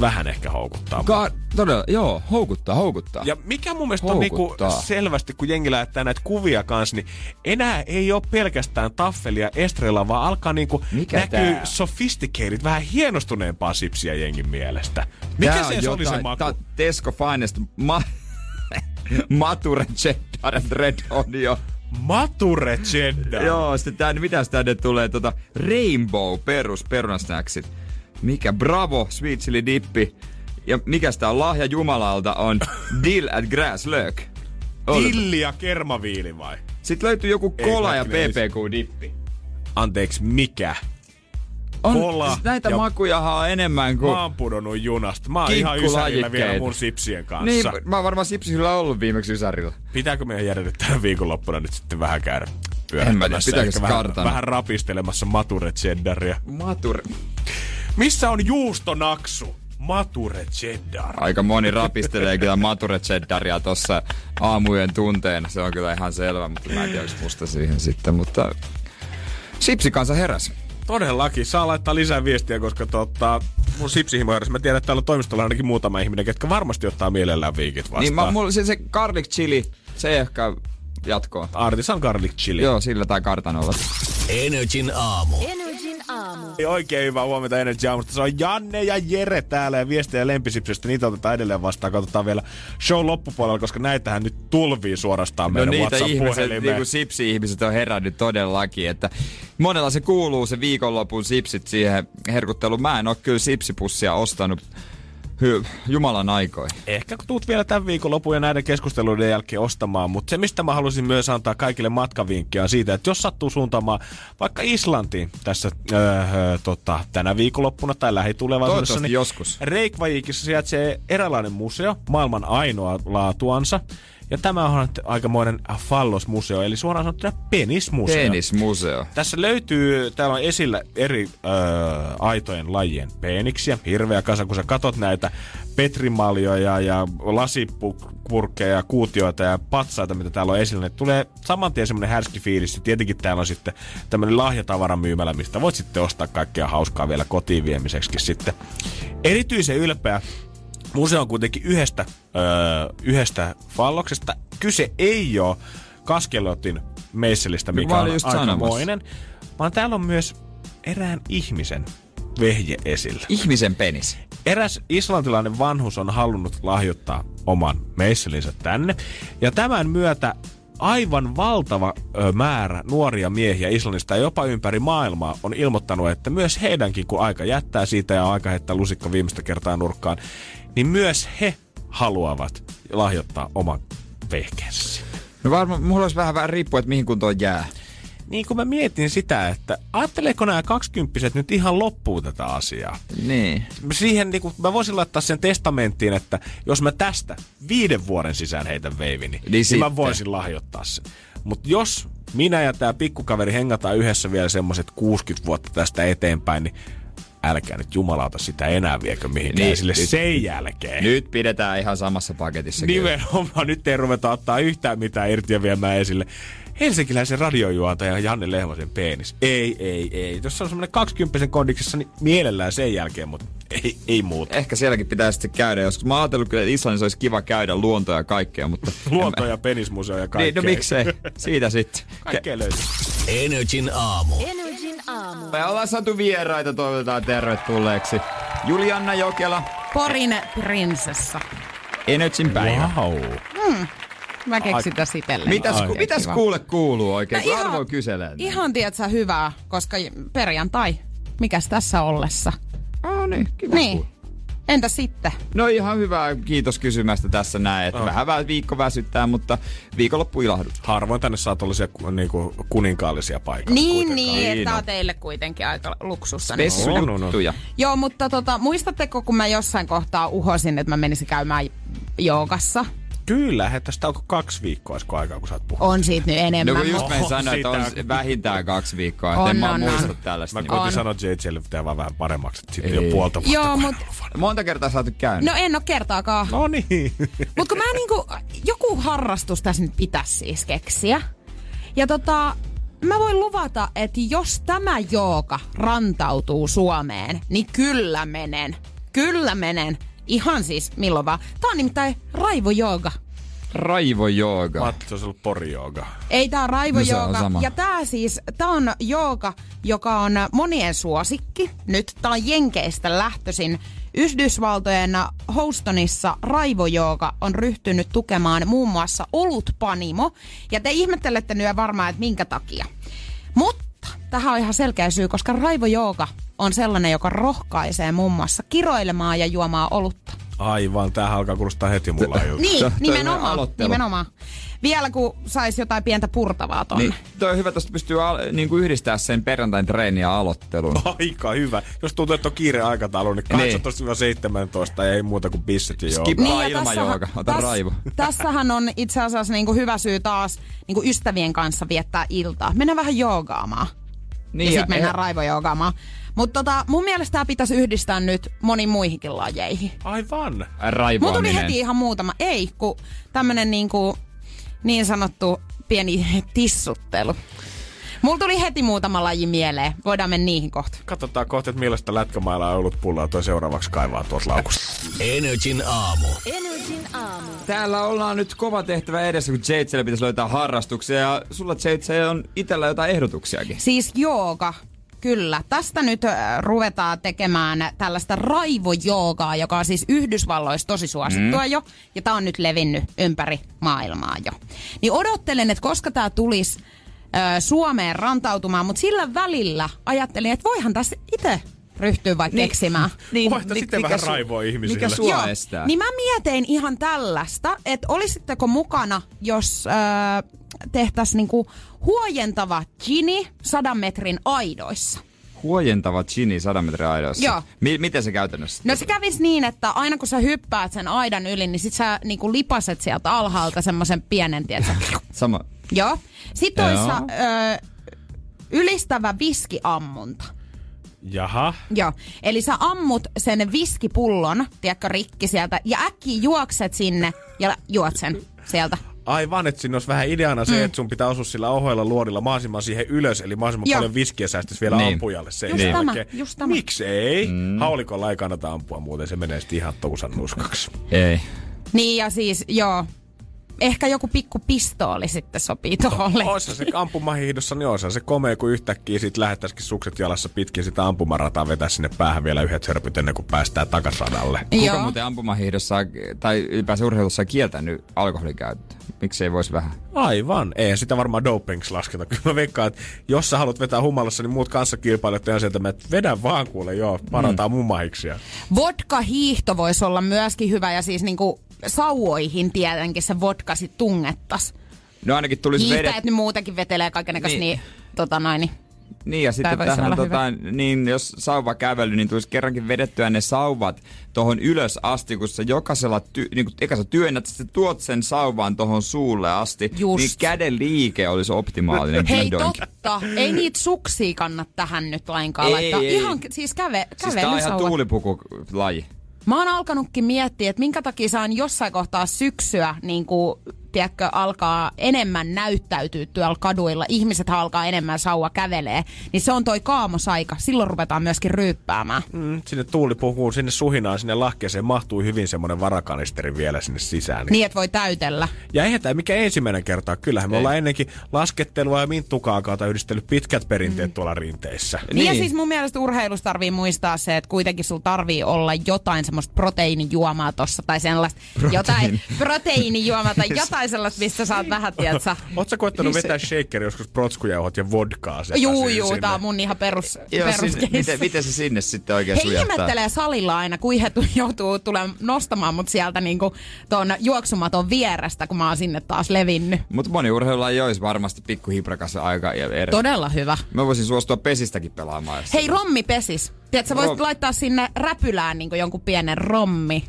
vähän ehkä houkuttaa. Ka- todella, joo, houkuttaa, houkuttaa. Ja mikä mun mielestä on niinku Houkuttaa. selvästi, kun jengi lähettää näitä kuvia kanssa, niin enää ei ole pelkästään taffelia Estrella, vaan alkaa niinku Mikä näkyy tää? sophisticated, vähän hienostuneempaa sipsiä jengin mielestä. Mikä Tää se, on oli se maku? tää Tesco Finest ma- [laughs] Mature Cheddar Red Onion. Mature cheddar. Joo, sitten tää, mitäs tänne tulee? Tota Rainbow perus perunasnacksit. Mikä? Bravo, sweet chili dippi. Ja mikäs tää on? Lahja Jumalalta on [laughs] Dill and Grass Lök. Tilli ja kermaviili vai? Sitten löytyy joku kola ja PPQ-dippi. Anteeksi, mikä? On, Kola siis näitä ja- makujahan on enemmän kuin... Mä oon pudonnut junasta. Mä oon ihan ysärillä vielä mun sipsien kanssa. Niin, mä oon varmaan sipsillä ollut viimeksi Ysärillä. Pitääkö meidän järjestä tänä viikonloppuna nyt sitten vähän käydä En mä tiedä, pitääkö vähän, vähän rapistelemassa mature cheddaria. Mature. Missä on juustonaksu? Mature cheddar. Aika moni rapistelee kyllä Mature Cheddaria tossa aamujen tunteena. Se on kyllä ihan selvä, mutta mä en tiedä, onko musta siihen sitten. Mutta Sipsi kanssa heräs. Todellakin. Saa laittaa lisää viestiä, koska tota, mun sipsihimo heräsi. Mä tiedän, että täällä on toimistolla ainakin muutama ihminen, ketkä varmasti ottaa mielellään viikit vastaan. Niin mä, mulla, se, se garlic chili, se ehkä jatkoa. Artisan garlic chili. Joo, sillä tai kartanolla. Energin aamu. Energin aamu. Oikein hyvää huomenta Energy Aamusta. Se on Janne ja Jere täällä ja viestejä lempisipsistä. Niitä otetaan edelleen vastaan. Katsotaan vielä show loppupuolella, koska näitähän nyt tulvii suorastaan No meidän niitä ihmiset, niin kuin sipsi-ihmiset on herännyt todellakin, että monella se kuuluu se viikonlopun sipsit siihen herkutteluun. Mä en oo kyllä sipsipussia ostanut hy, Jumalan aikoihin. Ehkä kun tuut vielä tämän viikon lopun ja näiden keskusteluiden jälkeen ostamaan, mutta se mistä mä halusin myös antaa kaikille matkavinkkiä on siitä, että jos sattuu suuntaamaan vaikka Islantiin tässä öö, tota, tänä viikonloppuna tai lähitulevaisuudessa, niin joskus. Reykjavikissa sijaitsee eräänlainen museo, maailman ainoa laatuansa. Ja tämä on aikamoinen fallosmuseo, eli suoraan sanottuna penismuseo. Penismuseo. Tässä löytyy, täällä on esillä eri öö, aitojen lajien peeniksiä, hirveä kasa, kun sä katot näitä petrimaljoja ja lasipurkkeja ja kuutioita ja patsaita, mitä täällä on esillä, niin tulee saman tien semmoinen härski fiilis. Tietenkin täällä on sitten tämmöinen lahjatavaramyymälä, mistä voit sitten ostaa kaikkea hauskaa vielä kotiin viemiseksi sitten. Erityisen ylpeä Museo on kuitenkin yhdestä, öö, yhdestä falloksesta. Kyse ei ole Kaskelotin meisselistä, mikä on aikamoinen, vaan täällä on myös erään ihmisen vehje esillä. Ihmisen penis. Eräs islantilainen vanhus on halunnut lahjoittaa oman meisselinsä tänne. Ja tämän myötä aivan valtava määrä nuoria miehiä Islannista ja jopa ympäri maailmaa on ilmoittanut, että myös heidänkin, kun aika jättää siitä ja aika heittää lusikka viimeistä kertaa nurkkaan, niin myös he haluavat lahjoittaa oman vehkeensä. No varmaan, mulla olisi vähän, vähän riippuu, että mihin kuntoon jää. Niin kun mä mietin sitä, että ajatteleeko nämä kaksikymppiset nyt ihan loppuun tätä asiaa? Niin. siihen niin kuin, mä voisin laittaa sen testamenttiin, että jos mä tästä viiden vuoden sisään heitän veivini, niin, niin mä voisin lahjoittaa sen. Mutta jos minä ja tämä pikkukaveri hengataan yhdessä vielä semmoiset 60 vuotta tästä eteenpäin, niin älkää nyt jumalauta sitä enää viekö mihinkään Niin, sille nyt- sen jälkeen. Nyt pidetään ihan samassa paketissa. kyllä. Nimenomaan nyt ei ruveta ottaa yhtään mitään irti ja viemään esille. Helsinkiläisen radiojuontaja Janne Lehmosen penis. Ei, ei, ei. Jos se on semmoinen 20 kondiksessa, niin mielellään sen jälkeen, mutta ei, ei muuta. Ehkä sielläkin pitäisi sitten käydä joskus. Mä oon ajatellut kyllä, että Islannissa olisi kiva käydä luontoa ja kaikkea, mutta... Luonto ja penismuseo ja Niin, kaikkea. no miksei. Siitä sitten. Kaikkea löytyy. Energin aamu. Energin aamu. Me ollaan saatu vieraita, toivotetaan tervetulleeksi. Julianna Jokela, Porin prinsessa. Energyn päivä. Wow. Mä keksin tässä itselleen. Mitäs, ku, Oikein mitäs kuule kuuluu oikein, No kun ihan- kyselee? näin? Ihan tiedätkö hyvää, koska perjantai. Mikäs tässä ollessa? Oh, niin, kiva Niin. Entä sitten? No ihan hyvä, kiitos kysymästä tässä näin. Että Oh. Vähän viikko väsyttää, mutta viikonloppu ilahdut. Harvoin tänne saa tuollaisia niinku, kuninkaallisia paikkoja. Niin, niin, Niin että on. on teille kuitenkin aika luksussa. Niin. Spessu No, no, no. juttuja. Joo, mutta tota, muistatteko, kun mä jossain kohtaa uhosin, että mä menisin käymään joogassa? Kyllä, että tästä onko kaksi viikkoa, olisiko aikaa, kun sä oot puhunut. On siitä nyt No enemmän. kun just me sanoin, että on vähintään kaksi viikkoa, että On, en mä on, muista on. tällaista. Mä niin- koitin sanoa, että JJlle pitää vaan vähän paremmaksi, että sitten Ei. jo puolta vuotta. Joo, kun mut. Monta kertaa sä oot käynyt. no en oo kertaakaan. No niin. [laughs] Mut kun mä niinku, joku harrastus tässä nyt pitäisi siis keksiä. Ja tota, mä voin luvata, että jos tämä jooga rantautuu Suomeen, niin kyllä menen. Kyllä menen. Ihan siis milloin vaan. Tää on nimittäin raivojooga. Raivo Mä jooga. ajattelin, että se olisi ollut porijooga. Ei tää on No raivojooga. on sama. ja tää siis, tää on jooga, joka on monien suosikki. Nyt tää on Jenkeistä lähtöisin. Yhdysvaltojen Houstonissa raivojooga on ryhtynyt tukemaan muun muassa olutpanimo. Ja te ihmettelette nyt varmaan, että minkä takia. Mutta tähän on ihan selkeä syy, koska raivojooga on sellainen, joka rohkaisee muun muassa kiroilemaan ja juomaan olutta. Aivan, tämähän alkaa kuulostaa heti mulla juttu. Niin, nimenomaan, nimenomaan. Vielä kun saisi jotain pientä purtavaa tonne. Niin, toi on hyvä, että pystyy al- niinku yhdistää sen perjantain treeni ja aloittelun. Aika hyvä. Jos tuntuu, että on kiire aikataulu, niin 18-17 ja ei muuta kuin bisset ja joo. Skip. Ja ilmajooga. tässähän- Ota raivo. [laughs] Tässähän on itse asiassa niinku hyvä syy taas niinku ystävien kanssa viettää iltaa. Mennään vähän joogaamaan. Niin, ja sitten mennään raivojoogaamaan. Mutta tota, mun mielestä tämä pitäisi yhdistää nyt moniin muihinkin lajeihin. Aivan. Raivoaminen. tuli heti ihan muutama. Ei, kun tämmönen niinku, niin sanottu pieni tissuttelu. Mulla tuli heti muutama laji mieleen. Voidaan mennä niihin kohta. Katsotaan kohta, että millaista lätkämailla on ollut pullaa toi seuraavaksi kaivaa tuolta laukusta. Energin aamu. Energin aamu. Täällä ollaan nyt kova tehtävä edessä, kun Jadeselle pitäisi löytää harrastuksia. Ja sulla Jade on itellä jotain ehdotuksiakin. Siis jooga. Kyllä. Tästä nyt ruvetaan tekemään tällaista raivojoogaa, joka on siis Yhdysvalloissa tosi suosittua mm. jo. Ja tämä on nyt levinnyt ympäri maailmaa jo. Niin odottelen, että koska tämä tulisi äh, Suomeen rantautumaan, mutta sillä välillä ajattelin, että voihan tässä itse ryhtyä vaikka niin. keksimään. [laughs] Niin, Voitte sitten vähän raivoa ihmisille. Mikä sua estää? Niin mä mietin ihan tällaista, että olisitteko mukana, jos äh, tehtäisiin niinku huojentava gini sadan metrin aidoissa. Huojentava chini 100 metrin aidoissa. Joo. Mi- miten se käytännössä? No se kävisi niin, että aina kun sä hyppäät sen aidan yli, niin sit sä niinku lipaset sieltä alhaalta semmoisen pienen, tietsä. Sama. Joo. Sitten Joo. olisi ö, ylistävä viskiammunta. Jaha. Joo. Eli sä ammut sen viskipullon, tiedätkö, rikki sieltä, ja äkkiä juokset sinne ja juot sen sieltä. Aivan, että siinä olisi vähän ideana se, että sun pitää osua sillä ohoilla luodilla mahdollisimman siihen ylös, eli mahdollisimman Joo. paljon viskiä säästäisi vielä Niin. ampujalle sen Just tämä, just tämä. Miksei? Mm. Haulikolla ei kannata ampua, muuten se menee sitten ihan tuusan nuskaksi. Ei. Niin ja siis, joo, ehkä joku pikku pistooli sitten sopii toholle. Oissa se ampumahiihdossa, niin oissa se komea, kun yhtäkkiä sit lähettäisikin sukset jalassa pitkin sitä ampumarataa vetää sinne päähän vielä yhdet hörpyt ennen kuin päästään takasradalle. Kuka Joo. muuten ampumahiihdossa tai ylipäänsä urheilussa on kieltänyt alkoholikäyttöä? Miksi ei voisi vähän? Aivan. Ei sitä varmaan dopings lasketa. [laughs] Kyllä mä veikkaan, että jos sä haluat vetää humalassa, niin muut kanssakilpailijat on sieltä, että vedä vaan kuule, joo, parataan mm. Vodka-hiihto voisi olla myöskin hyvä ja siis niinku sauoihin tietenkin se vodka sit tungettas. No ainakin tulisi vedet... Hiihtäjät nyt muutenkin vetelee kaikenlaista Niin. niin. niin, tota noin, niin. Niin ja sitten tähän, tota, niin jos sauva kävely, niin tulisi kerrankin vedettyä ne sauvat tohon ylös asti, kun sä jokaisella, ty, niin kun eka sä työnnät, sä tuot sen sauvan tohon suulle asti, Just. niin käden liike olisi optimaalinen. Hei totta, ei niitä suksia kannat tähän nyt lainkaan Ei, laittaa. ei. Ihan siis käve, Siis tää on ihan tuulipukulaji. Mä oon alkanutkin miettiä, että minkä takia saan jossain kohtaa syksyä niin kuin tiedätkö, alkaa enemmän näyttäytyä tuolla kaduilla, ihmiset alkaa enemmän saua kävelee, niin se on toi kaamosaika. Silloin ruvetaan myöskin ryyppäämään. Mm, sinne tuuli puhuu, sinne suhinaan, sinne lahkeeseen mahtuu hyvin semmoinen varakanisteri vielä sinne sisään. Niin, että voi täytellä. Ja eihän tämä mikä ensimmäinen kerta. Kyllähän me ollaan ennenkin laskettelua ja minttukaakaata yhdistellyt pitkät perinteet tuolla rinteissä. Niin. niin ja siis mun mielestä urheilussa tarvii muistaa se, että kuitenkin sulla tarvii olla jotain semmoista proteiinijuomaa tossa tai sellaista, jotain proteiinijuomaa tai [laughs] jotain sellaista, mistä saat vähän, tiedätkö? Oletko koettanut vetää shakeri joskus protskujauhot ja vodkaa sekaisin Juu, juu, sinne? tää on mun ihan perus, Joo, perus sinne, miten, miten se sinne sitten oikein He sujahtaa? ihmettelee salilla aina, kun he tu- joutuu tulemaan nostamaan mut sieltä niinku ton juoksumaton vierestä, kun mä oon sinne taas levinnyt. Mutta moni urheilulaji olisi varmasti pikkuhiprakassa aika ja eri. Todella hyvä. Mä voisin suostua pesistäkin pelaamaan. jos Hei, se- rommi pesis. Tiedätkö, sä voisit Rom- laittaa sinne räpylään niin jonkun pienen rommi.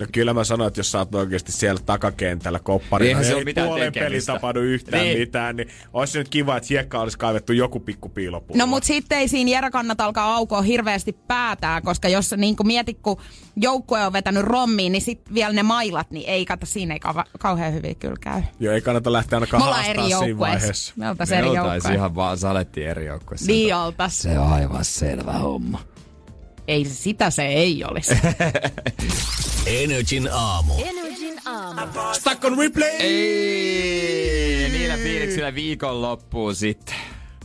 No kyllä mä sanoin, että jos sä oot oikeasti siellä takakentällä kopparina, Eihän se ei mitään puolen pelin tekemistä. tapahdu yhtään Niin. mitään, niin olisi se nyt kiva, että hiekka olisi kaivettu joku pikku piilopullo. No mut sitten ei siinä Jere kannata alkaa aukoa hirveästi päätään, koska jos niin kuin mietit, kun joukkue on vetänyt rommiin, niin sitten vielä ne mailat, niin ei kato, siinä ei kau- kauhean hyvin kyllä käy. Joo, ei kannata lähteä ainakaan haastaa eri siinä vaiheessa. Me oltais Me eri oltais joukkueessa. ihan vaan saletti eri joukkueessa. Niin oltais. Se on aivan selvä homma. Ei sitä se ei olisi. [laughs] Energin aamu. Energin aamu. Stuck on replay! Ei, niillä fiiliksillä viikonloppuun sitten.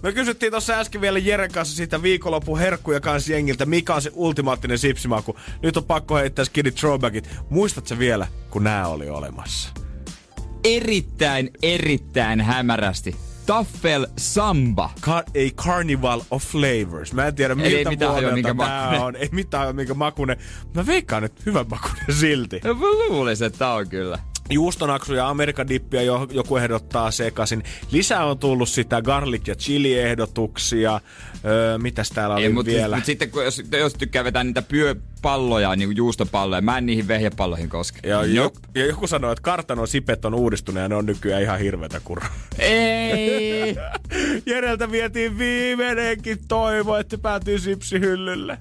Me kysyttiin tuossa äsken vielä Jeren kanssa siitä viikonlopun herkkuja kanssa jengiltä, mikä on se ultimaattinen sipsimaku. Nyt on pakko heittää skidit throwbackit. Muistatko vielä, kun nämä oli olemassa? Erittäin, erittäin hämärästi. Taffel Samba. Car- ei Carnival of Flavors. Mä en tiedä, Eli ei miltä mitään hajua, minkä tää on. Ei mitään hajua, minkä makuinen. Mä veikkaan, että hyvän makuinen silti. No, mä luulisin, että tää on kyllä. Juustonaksuja ja Amerikan dippiä jo, joku ehdottaa sekaisin. Lisää on tullut sitä garlic ja chili ehdotuksia. Öö, mitäs täällä oli Ei, mutta vielä? mut sitten kun, jos, jos tykkää vetää niitä pyöpalloja, niin kuin juustopalloja, mä en niihin vehjepalloihin koske. Ja, jo, ja joku sanoi, että kartanon sipet on uudistunut ja ne on nykyään ihan hirvetä kurra. Ei. [laughs] Jereltä vietiin viimeinenkin toivo, että päätyy sipsihyllylle.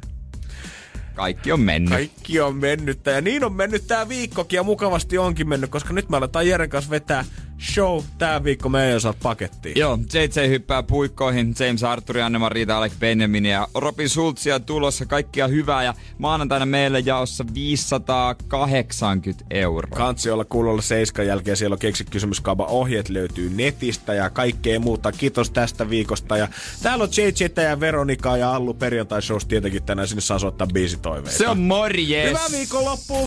Kaikki on mennyt. Kaikki on mennyttä ja niin on mennyt tää viikkokin ja mukavasti onkin mennyt, koska nyt me aletaan Jeren kanssa vetää show tää viikko meidän osalta pakettiin. Joo, JJ hyppää puikkoihin, James Arthur, Anne Rita, Alec Benjamin ja Robin Schulzia tulossa. Kaikkia hyvää ja maanantaina meille jaossa 580 euroa. Kansi olla kuulolla seiskan jälkeen. Siellä on keksikysymyskaupan ohjeet löytyy netistä ja kaikkea muuta. Kiitos tästä viikosta. Ja täällä on JJ ja Veronika ja Allu perjantai shows tietenkin tänään sinne saa soittaa biisitoiveita. Se on morjes! Hyvää viikonloppua!